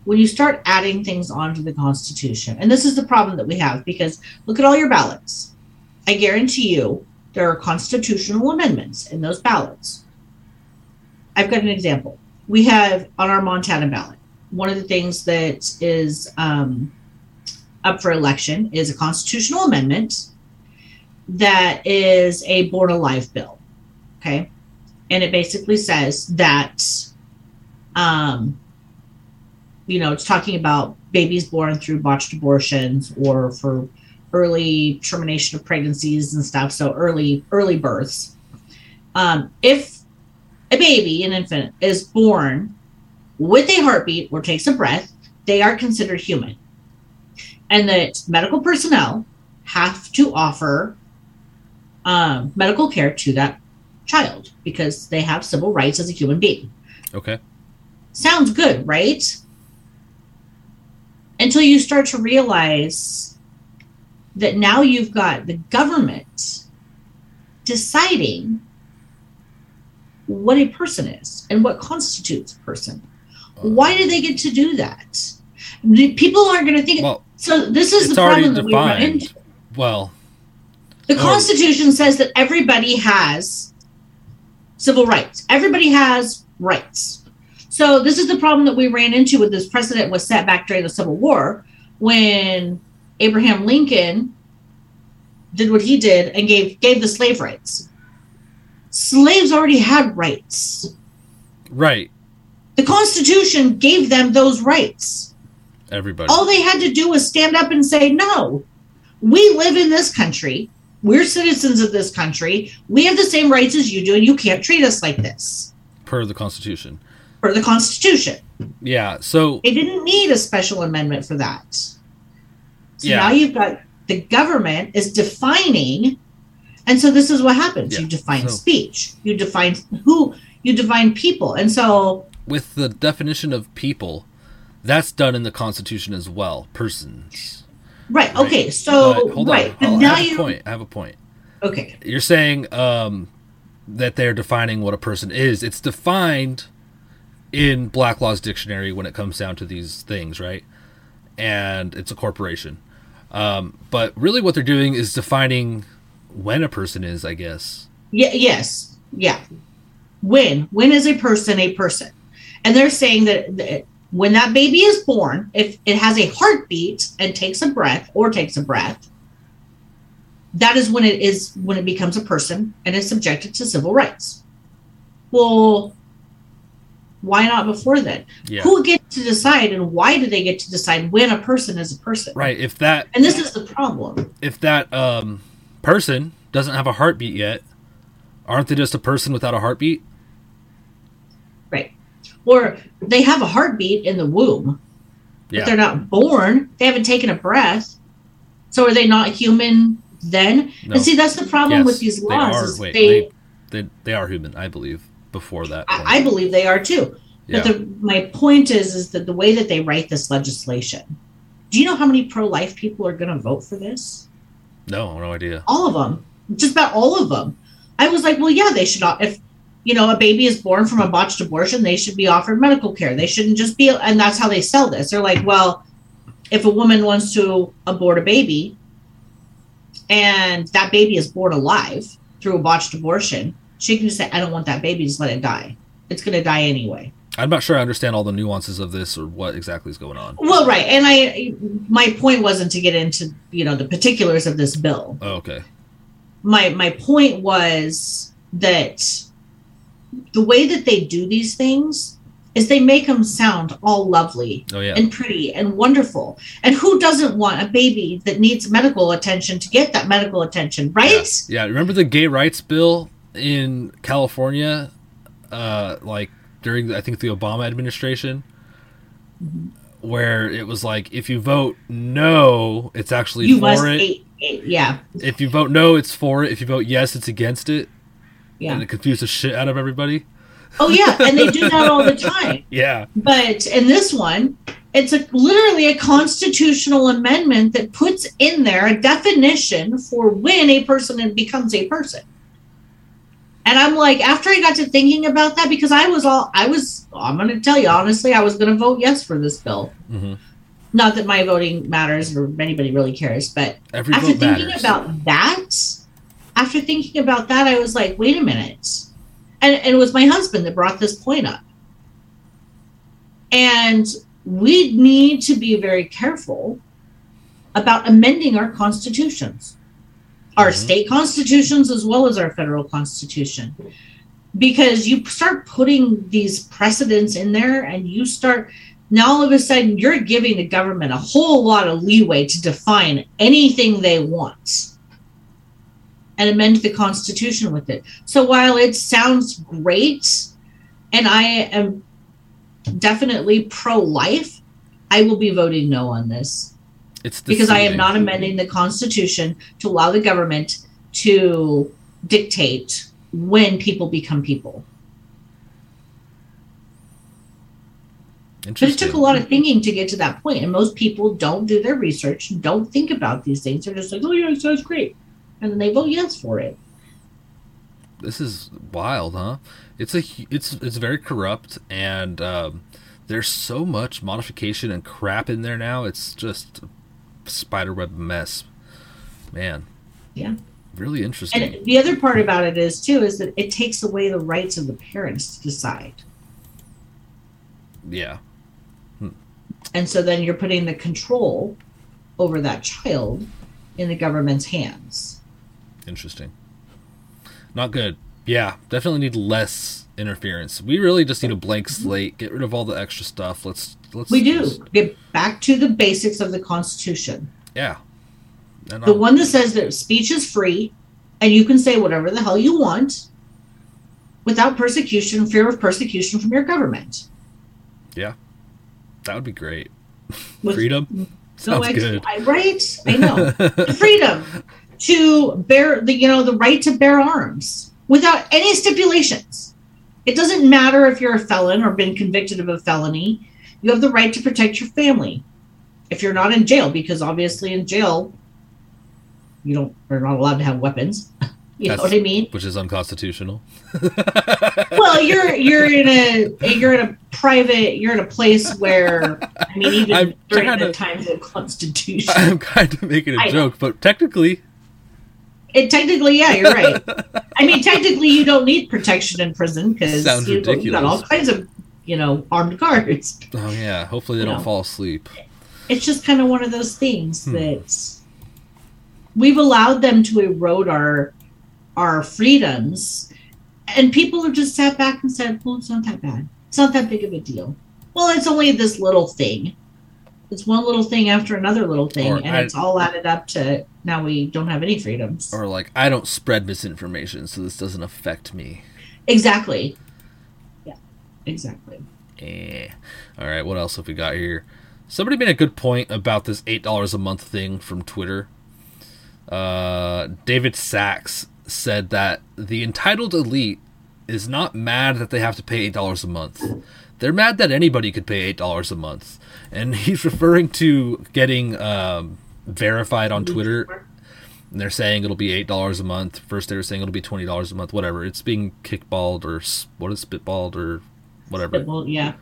when you start adding things onto the constitution and this is the problem that we have because look at all your ballots i guarantee you there are constitutional amendments in those ballots i've got an example we have on our montana ballot one of the things that is um, up for election is a constitutional amendment that is a born alive bill okay and it basically says that um, you know, it's talking about babies born through botched abortions or for early termination of pregnancies and stuff. So early early births. Um, if a baby, an infant, is born with a heartbeat or takes a breath, they are considered human, and that medical personnel have to offer um, medical care to that child because they have civil rights as a human being. Okay. Sounds good, right? Until you start to realize that now you've got the government deciding what a person is and what constitutes a person. Why do they get to do that? People aren't going to think. Well, so this is it's the problem that we run into. Well, The Oh. Constitution says that everybody has civil rights. Everybody has rights. So this is the problem that we ran into with this precedent was set back during the Civil War when Abraham Lincoln did what he did and gave gave the slave rights. Slaves already had rights. right. The Constitution gave them those rights. Everybody. All they had to do was stand up and say, no, we live in this country. We're citizens of this country. We have the same rights as you do, and you can't treat us like this per the Constitution. Per the Constitution. Yeah. So They didn't need a special amendment for that. So Yeah. now you've got the government is defining, and so this is what happens. Yeah, You define so- speech, you define who, you define people. And so with the definition of people, that's done in the Constitution as well. Persons. right, right? okay, so But hold right, on. now I have a you point. I have a point. okay. You're saying um, that they're defining what a person is. It's defined in Black Law's dictionary when it comes down to these things, right? And it's a corporation. Um, but really, what they're doing is defining when a person is, I guess. Yeah, yes, yeah. When when is a person a person? And they're saying that when that baby is born, if it has a heartbeat and takes a breath or takes a breath, that is when it is when it becomes a person and is subjected to civil rights. Well, why not before then? Yeah. Who gets to decide and why do they get to decide when a person is a person? Right. If that And this is the problem. if that um, person doesn't have a heartbeat yet, aren't they just a person without a heartbeat? Right. Or they have a heartbeat in the womb, but they're not born. They haven't taken a breath. So are they not human then? No. And see, that's the problem Yes, with these they laws. are. is Wait, they, they, they they are human, I believe. Before that, point. I, I believe they are too. yeah. But the, my point is, is that the way that they write this legislation. Do you know how many pro-life people are going to vote for this? no, no idea. All of them, just about all of them. I was like, well, yeah, they should. not If you know a baby is born from a botched abortion, they should be offered medical care. They shouldn't just be. And that's how they sell this. They're like, well, if a woman wants to abort a baby, and that baby is born alive through a botched abortion, she can just say, I don't want that baby. Just let it die. It's going to die anyway. I'm not sure I understand all the nuances of this or what exactly is going on. Well, right, and I, my point wasn't to get into you know the particulars of this bill. Oh, okay. My my point was that the way that they do these things is they make them sound all lovely Oh yeah. and pretty and wonderful. And who doesn't want a baby that needs medical attention to get that medical attention, right? Yeah. yeah. Remember the gay rights bill in California, uh, like during I think the Obama administration, where it was like if you vote no, it's actually You for it. a- a- yeah, If you vote no, it's for it. If you vote yes, it's against it. Yeah. And it confused the shit out of everybody. Oh yeah, and they do that all the time. Yeah. But in this one, it's a, literally a constitutional amendment that puts in there a definition for when a person becomes a person. And I'm like, after I got to thinking about that, because I was all, I was, I'm going to tell you honestly, I was going to vote yes for this bill. hmm Not that my voting matters or anybody really cares, but Every after thinking matters. about that, after thinking about that, I was like, wait a minute. And, and it was my husband that brought this point up. And we need to be very careful about amending our constitutions, our Mhm. state constitutions as well as our federal constitution. because you start putting these precedents in there and you start now all of a sudden you're giving the government a whole lot of leeway to define anything they want and amend the constitution with it. So while it sounds great and i am definitely pro-life i will be voting no on this. It's because I am not amending the Constitution to allow the government to dictate when people become people. But it took a lot of thinking to get to that point, and most people don't do their research, don't think about these things. They're just like, "Oh yeah, it sounds great," and they vote yes for it. This is wild, huh? It's a it's it's very corrupt, and um, there's so much modification and crap in there now. It's just a spiderweb mess, man. Yeah. Really interesting. And the other part about it is too is that it takes away the rights of the parents to decide, yeah, and so then you're putting the control over that child in the government's hands. Interesting. Not good. Yeah, definitely need less interference. We really just need a blank mm-hmm. slate. Get rid of all the extra stuff. Let's let's. We do get back to the basics of the Constitution. yeah. And The I'll- one that says that speech is free and you can say whatever the hell you want without persecution, fear of persecution from your government. Yeah, that would be great. With Freedom no sounds ex- good. I, right? I know. freedom to bear the you know the right to bear arms without any stipulations. It doesn't matter if you're a felon or been convicted of a felony. You have the right to protect your family. If you're not in jail, because obviously in jail you don't are not allowed to have weapons. You know what I mean? which is unconstitutional. Well, you're you're in a you're in a private you're in a place where I mean even I'm during the to- times of the Constitution. I'm kind of making a I know. joke, but technically, It technically, yeah, you're right. I mean, technically, you don't need protection in prison because you, you got all kinds of, you know, armed guards. oh yeah. Hopefully they You don't know. fall asleep. It's just kind of one of those things Hmm. that we've allowed them to erode our our freedoms, and people have just sat back and said, "Well, it's not that bad. It's not that big of a deal. Well, it's only this little thing. It's one little thing after another little thing, Or and I- it's all added up to now we don't have any freedoms." Or like, I don't spread misinformation, so this doesn't affect me. Exactly. Yeah. Exactly. Eh. All right, what else have we got here? Somebody made a good point about this eight dollars a month thing from Twitter. Uh, David Sacks said that the entitled elite is not mad that they have to pay eight dollars a month. They're mad that anybody could pay eight dollars a month, and he's referring to getting um, verified on Twitter. And they're saying it'll be eight dollars a month. First, they were saying it'll be twenty dollars a month. Whatever. It's being kickballed or what is spitballed or whatever Well, yeah.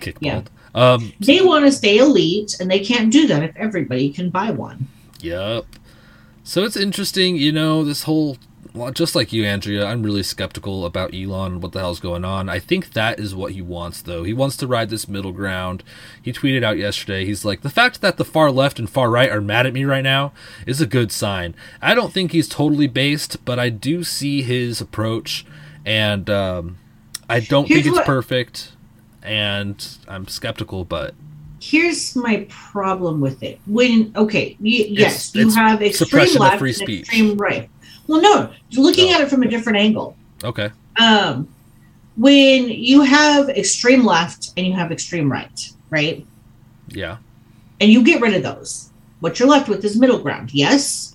kickballed. Yeah. Um, They want to stay elite, and they can't do that if everybody can buy one. yep. So it's interesting, you know, this whole. Well, just like you, Andrea, I'm really skeptical about Elon and what the hell's going on. I think that is what he wants, though. He wants to ride this middle ground. He tweeted out yesterday, he's like, the fact that the far left and far right are mad at me right now is a good sign. I don't think he's totally based, but I do see his approach, and um, I don't Here's think it's what- perfect, and I'm skeptical, but Here's my problem with it. When okay, y- yes, you it's have extreme left free and extreme right. Well, no, looking No. at it from a different angle. okay. Um, when you have extreme left and you have extreme right, right, Yeah. and you get rid of those, what you're left with is middle ground. Yes,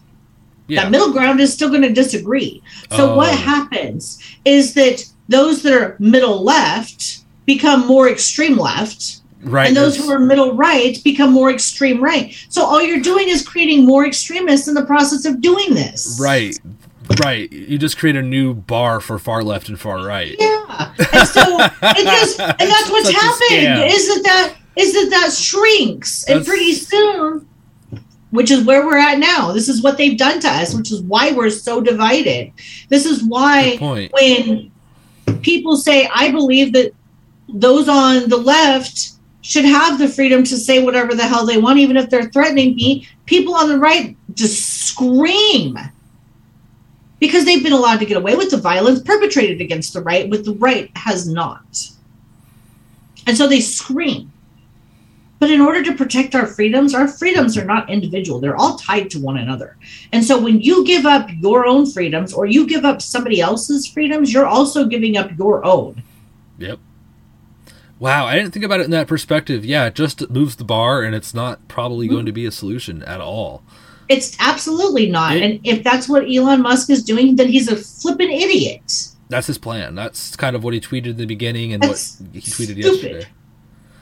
Yeah. that middle ground is still going to disagree. So Oh. what happens is that those that are middle left become more extreme left, right. and those who are middle right become more extreme right. So all you're doing is creating more extremists in the process of doing this. Right. Right. You just create a new bar for far left and far right. Yeah. And so it just and that's what's Such happened is that that is that that shrinks and pretty soon which is where we're at now. This is what they've done to us, which is why we're so divided. This is why when people say I believe that those on the left should have the freedom to say whatever the hell they want, even if they're threatening me, people on the right just scream because they've been allowed to get away with the violence perpetrated against the right, but the right has not. And so they scream. But in order to protect our freedoms, our freedoms are not individual, they're all tied to one another. And so when you give up your own freedoms or you give up somebody else's freedoms, you're also giving up your own. Yep. Wow, I didn't think about it in that perspective. Yeah, it just moves the bar and it's not probably mm-hmm. going to be a solution at all. It's absolutely not. It- and if that's what Elon Musk is doing, then he's a flippin' idiot. That's his plan. That's kind of what he tweeted in the beginning and That's what he tweeted stupid. yesterday.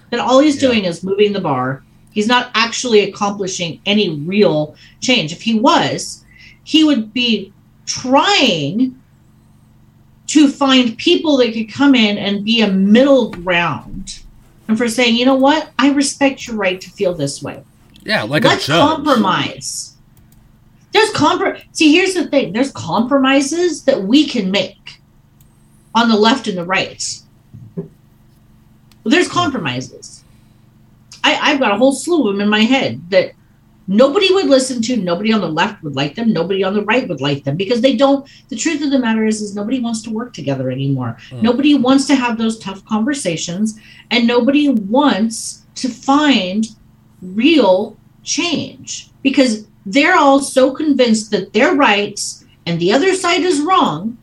Then all he's Yeah. doing is moving the bar. He's not actually accomplishing any real change. If he was, he would be trying to find people that could come in and be a middle ground. And for saying, you know what, I respect your right to feel this way. Yeah, like Let's compromise. There's compr. See, here's the thing. There's compromises that we can make on the left and the right. There's compromises. I, I've got a whole slew of them in my head that nobody would listen to. Nobody on the left would like them. Nobody on the right would like them because they don't. The truth of the matter is, is nobody wants to work together anymore. Mm. Nobody wants to have those tough conversations, and nobody wants to find real change because they're all so convinced that they're right and the other side is wrong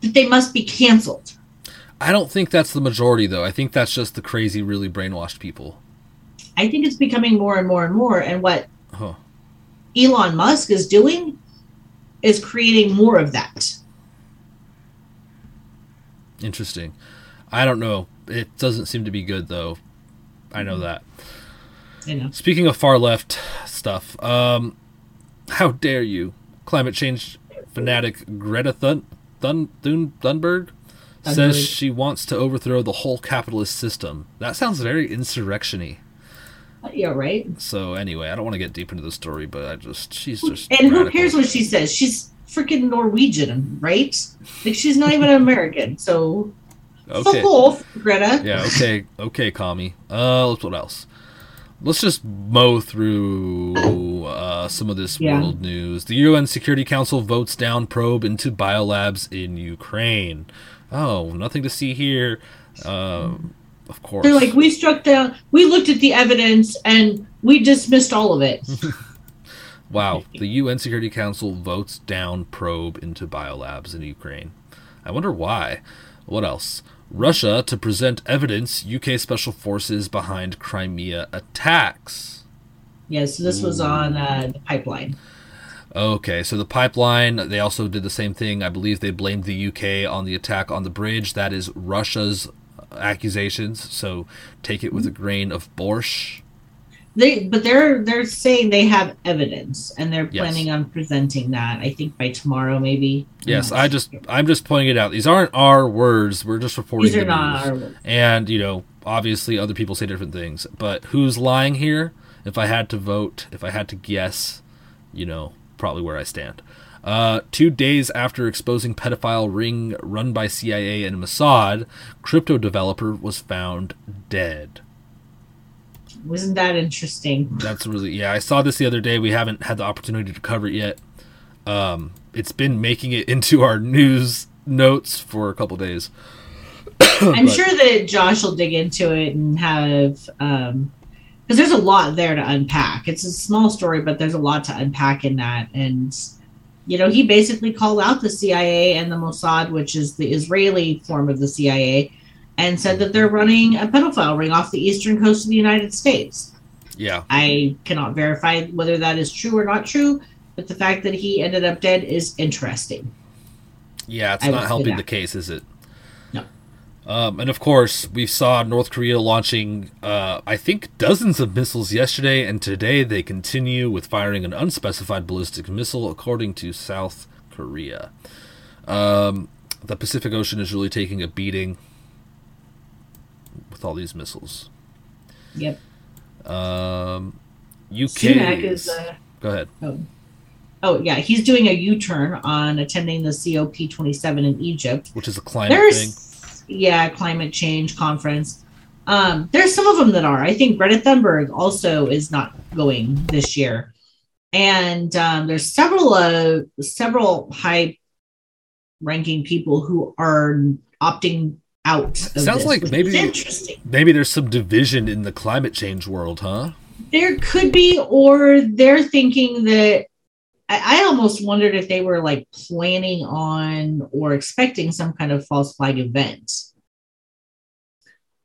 that they must be canceled. I don't think that's the majority though. I think that's just the crazy, really brainwashed people. I think it's becoming more and more and more. And what Huh. Elon Musk is doing is creating more of that. Interesting. I don't know. It doesn't seem to be good though. I know mm-hmm. that. Know, Speaking of far left stuff, um, how dare you, climate change fanatic Greta Thun Thun Thun Thunberg says she wants to overthrow the whole capitalist system. That sounds very insurrectiony. yeah, right. So anyway, I don't want to get deep into the story, but I just she's just And who cares what she says? She's freaking Norwegian, right? Like she's not even an American. So Okay. fuck off, Greta. Yeah, okay, okay, commie. Uh, what else? Let's just mow through uh, some of this Yeah. world news. The UN Security Council votes down probe into biolabs in Ukraine. Oh, nothing to see here. Um, of course. They're like, we struck down, we looked at the evidence and we dismissed all of it. wow, the UN Security Council votes down probe into biolabs in Ukraine. I wonder why. What else? Russia to present evidence UK special forces behind Crimea attacks. Yeah, so this was on uh, the pipeline. Okay, so the pipeline, they also did the same thing. I believe they blamed the UK on the attack on the bridge. That is Russia's accusations, so take it with a grain of borscht. They, but they're they're saying they have evidence and they're Yes. planning on presenting that. I think by tomorrow, maybe. Yes, I sure. just I'm just pointing it out. These aren't our words. We're just reporting these are the not news. our words. And, you know, obviously other people say different things. But who's lying here? If I had to vote, if I had to guess, you know, probably where I stand. Uh, two days after exposing pedophile ring run by CIA and Mossad, crypto developer was found dead. Wasn't that interesting? That's really yeah. I saw this the other day. We haven't had the opportunity to cover it yet. Um, it's been making it into our news notes for a couple days. I'm But- sure that Josh will dig into it and have um because there's a lot there to unpack. It's a small story, but there's a lot to unpack in that. And you know, he basically called out the CIA and the Mossad, which is the Israeli form of the CIA, and said that they're running a pedophile ring off the eastern coast of the United States. Yeah, I cannot verify whether that is true or not true, but the fact that he ended up dead is interesting. yeah. It's I not helping the case, is it? No. Um, and of course, we saw North Korea launching, uh, I think, dozens of missiles yesterday, and today they continue with firing an unspecified ballistic missile, according to South Korea. Um, the Pacific Ocean is really taking a beating with all these missiles. Yep. Um, UK. Sunak is uh, Go ahead. Oh. oh yeah, he's doing a U-turn on attending the COP27 in Egypt. Which is a climate thing. Yeah, climate change conference. Um, there's some of them that are. I think Greta Thunberg also is not going this year. and um, there's several uh, several high ranking people who are opting out. Sounds this, like maybe interesting. maybe there's some division in the climate change world, huh? There could be, or they're thinking that. I, I almost wondered if they were like planning on or expecting some kind of false flag event.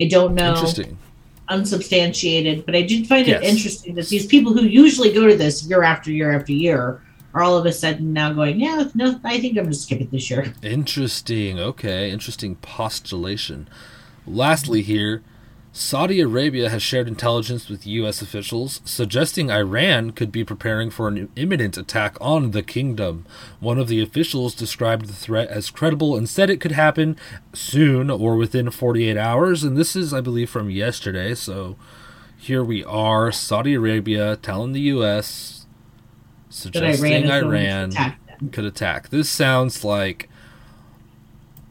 I don't know. Interesting. Unsubstantiated, but I did find Yes. it interesting that these people who usually go to this year after year after year are all of a sudden now going, yeah, no, I think I'm going to skip it this year. Interesting. Okay. Interesting postulation. Lastly, here, Saudi Arabia has shared intelligence with U.S. officials suggesting Iran could be preparing for an imminent attack on the kingdom. One of the officials described the threat as credible and said it could happen soon or within 48 hours. And this is, I believe, from yesterday. So here we are Saudi Arabia telling the U.S. Suggesting Iran is going to attack could attack. This sounds like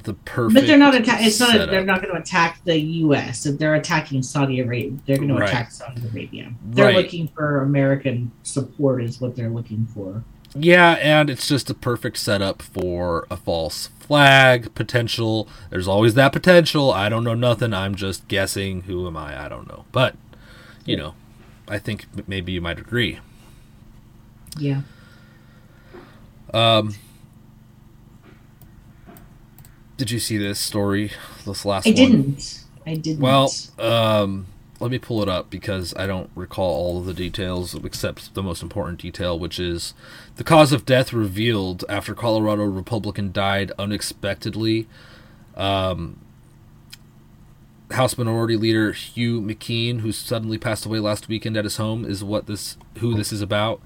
the perfect. But they're not attack. It's not. They're not going to attack the U.S. If they're attacking Saudi Arabia, they're going to attack Saudi Arabia. They're Right. looking for American support, is what they're looking for. Yeah, and it's just a perfect setup for a false flag potential. There's always that potential. I don't know nothing. I'm just guessing. Who am I? I don't know. But you know, I think maybe you might agree. Yeah. Um, did you see this story? This last I one. didn't. I didn't. Well, um, let me pull it up because I don't recall all of the details except the most important detail, which is the cause of death revealed after Colorado Republican died unexpectedly. Um, House Minority Leader Hugh McKean, who suddenly passed away last weekend at his home, is what this who this is about.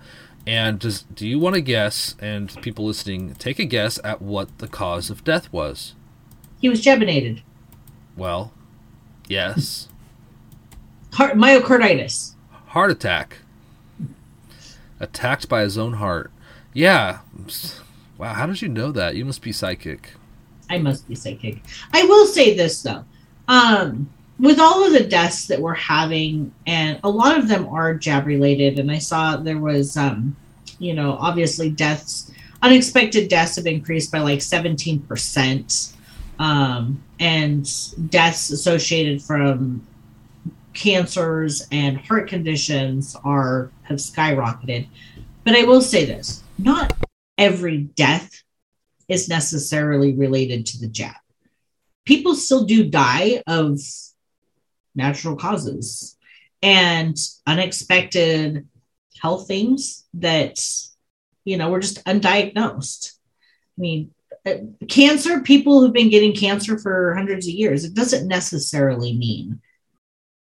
And does do you want to guess? And people listening, take a guess at what the cause of death was. he was jebinated. Well, yes. Heart, myocarditis. heart attack. Attacked by his own heart. Yeah. Wow, how did you know that? You must be psychic. I must be psychic. I will say this though. Um, with all of the deaths that we're having, and a lot of them are jab related, and I saw there was, um, you know, obviously deaths, unexpected deaths have increased by like 17%, um, and deaths associated from cancers and heart conditions are have skyrocketed. But I will say this not every death is necessarily related to the jab. People still do die of natural causes and unexpected health things that, you know, were just undiagnosed. I mean, uh, cancer, people who've been getting cancer for hundreds of years, it doesn't necessarily mean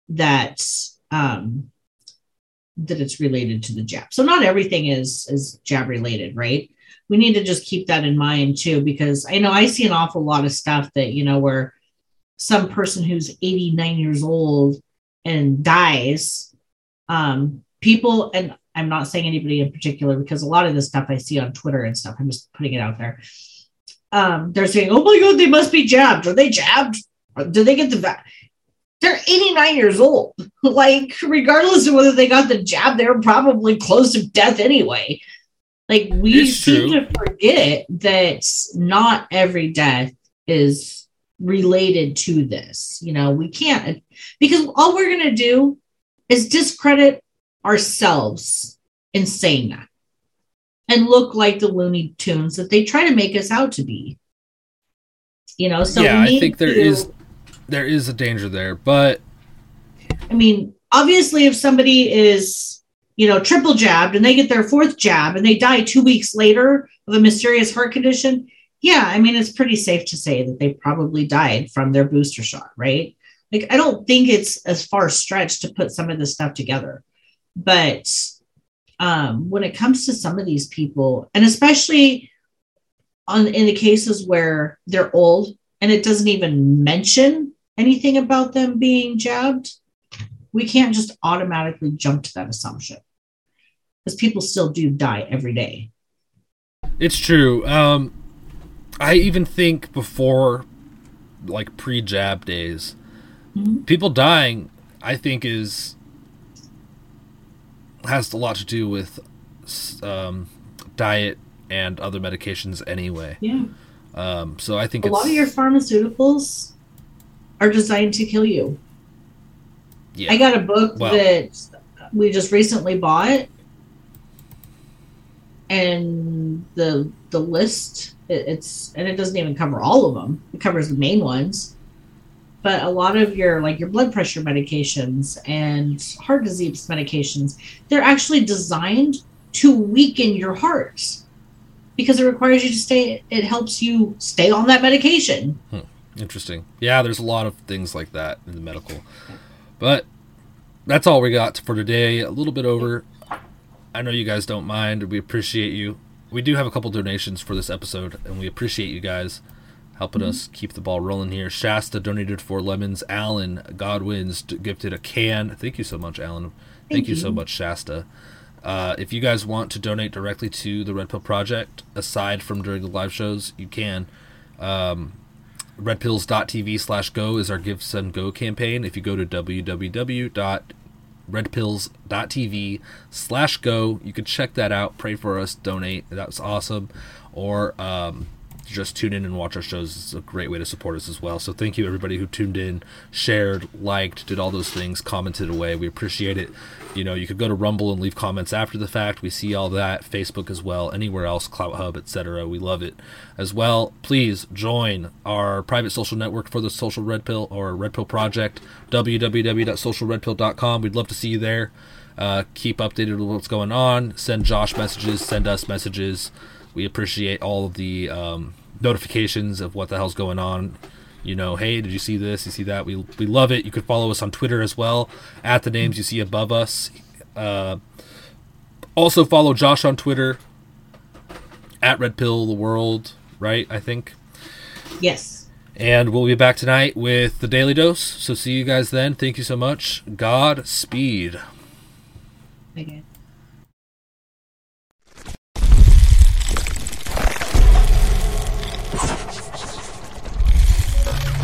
that um, that it's related to the jab. So not everything is is jab related, right? we need to just keep that in mind too because i know i see an awful lot of stuff that you know where some person who's 89 years old and dies um people and i'm not saying anybody in particular because a lot of the stuff i see on twitter and stuff i'm just putting it out there um they're saying oh my god they must be jabbed are they jabbed did they get the va-? they're 89 years old like regardless of whether they got the jab they're probably close to death anyway like we It's seem true. to forget that not every death is related to this. You know, we can't because all we're gonna do is discredit ourselves in saying that and look like the Looney Tunes that they try to make us out to be. You know, so yeah, I think there to- is there is a danger there, but I mean, obviously, if somebody is, you know, triple jabbed and they get their fourth jab and they die two weeks later of a mysterious heart condition, yeah, I mean, it's pretty safe to say that they probably died from their booster shot, right? Like, I don't think it's as far stretched to put some of this stuff together. But um, when it comes to some of these people, and especially on in the cases where they're old and it doesn't even mention anything about them being jabbed, we can't just automatically jump to that assumption because people still do die every day. it's true. Um I even think before like pre-jab days, Mhm. people dying I think is has a lot to do with um, diet and other medications anyway. Yeah. Um, so I think A lot of your pharmaceuticals are designed to kill you. yeah. I got a book Well- that we just recently bought, and the the list it, it's and it doesn't even cover all of them. It covers the main ones, but a lot of your like your blood pressure medications and heart disease medications, they're actually designed to weaken your heart because it requires you to stay. It helps you stay on that medication. Hmm. Interesting. Yeah, there's a lot of things like that in the medical. But that's all we got for today. A little bit over. I know you guys don't mind. We appreciate you. We do have a couple donations for this episode, and we appreciate you guys helping us keep the ball rolling here. Shasta donated four lemons. Alan Godwin's gifted a can. Thank you so much, Alan. Thank, Thank you. so much, Shasta. Uh, if you guys want to donate directly to the Red Pill Project, aside from during the live shows, you can. Um, redpills.tv slash go is our GiveSendGo campaign if you go to www.redpills.tv slash go. You can check that out. Pray for us. Donate. That's awesome. Or um, just tune in and watch our shows. It's a great way to support us as well. So thank you everybody who tuned in shared liked did all those things commented away. We appreciate it you know you could go to rumble and leave comments after the fact. We see all that. Facebook as well. Anywhere else CloutHub etc we love it as well. Please join our private social network for the social red pill or red pill project www.socialredpill.com we'd love to see you there. Uh, keep updated with what's going on. Send josh messages. Send us messages. We appreciate all of the um, notifications of what the hell's going on you know, hey, did you see this? You see that? We we love it. You could follow us on Twitter as well at the names you see above us. Uh, also follow Josh on Twitter at Red Pill the World, right? I think. Yes. And we'll be back tonight with the Daily Dose. So see you guys then. Thank you so much. God speed. Okay.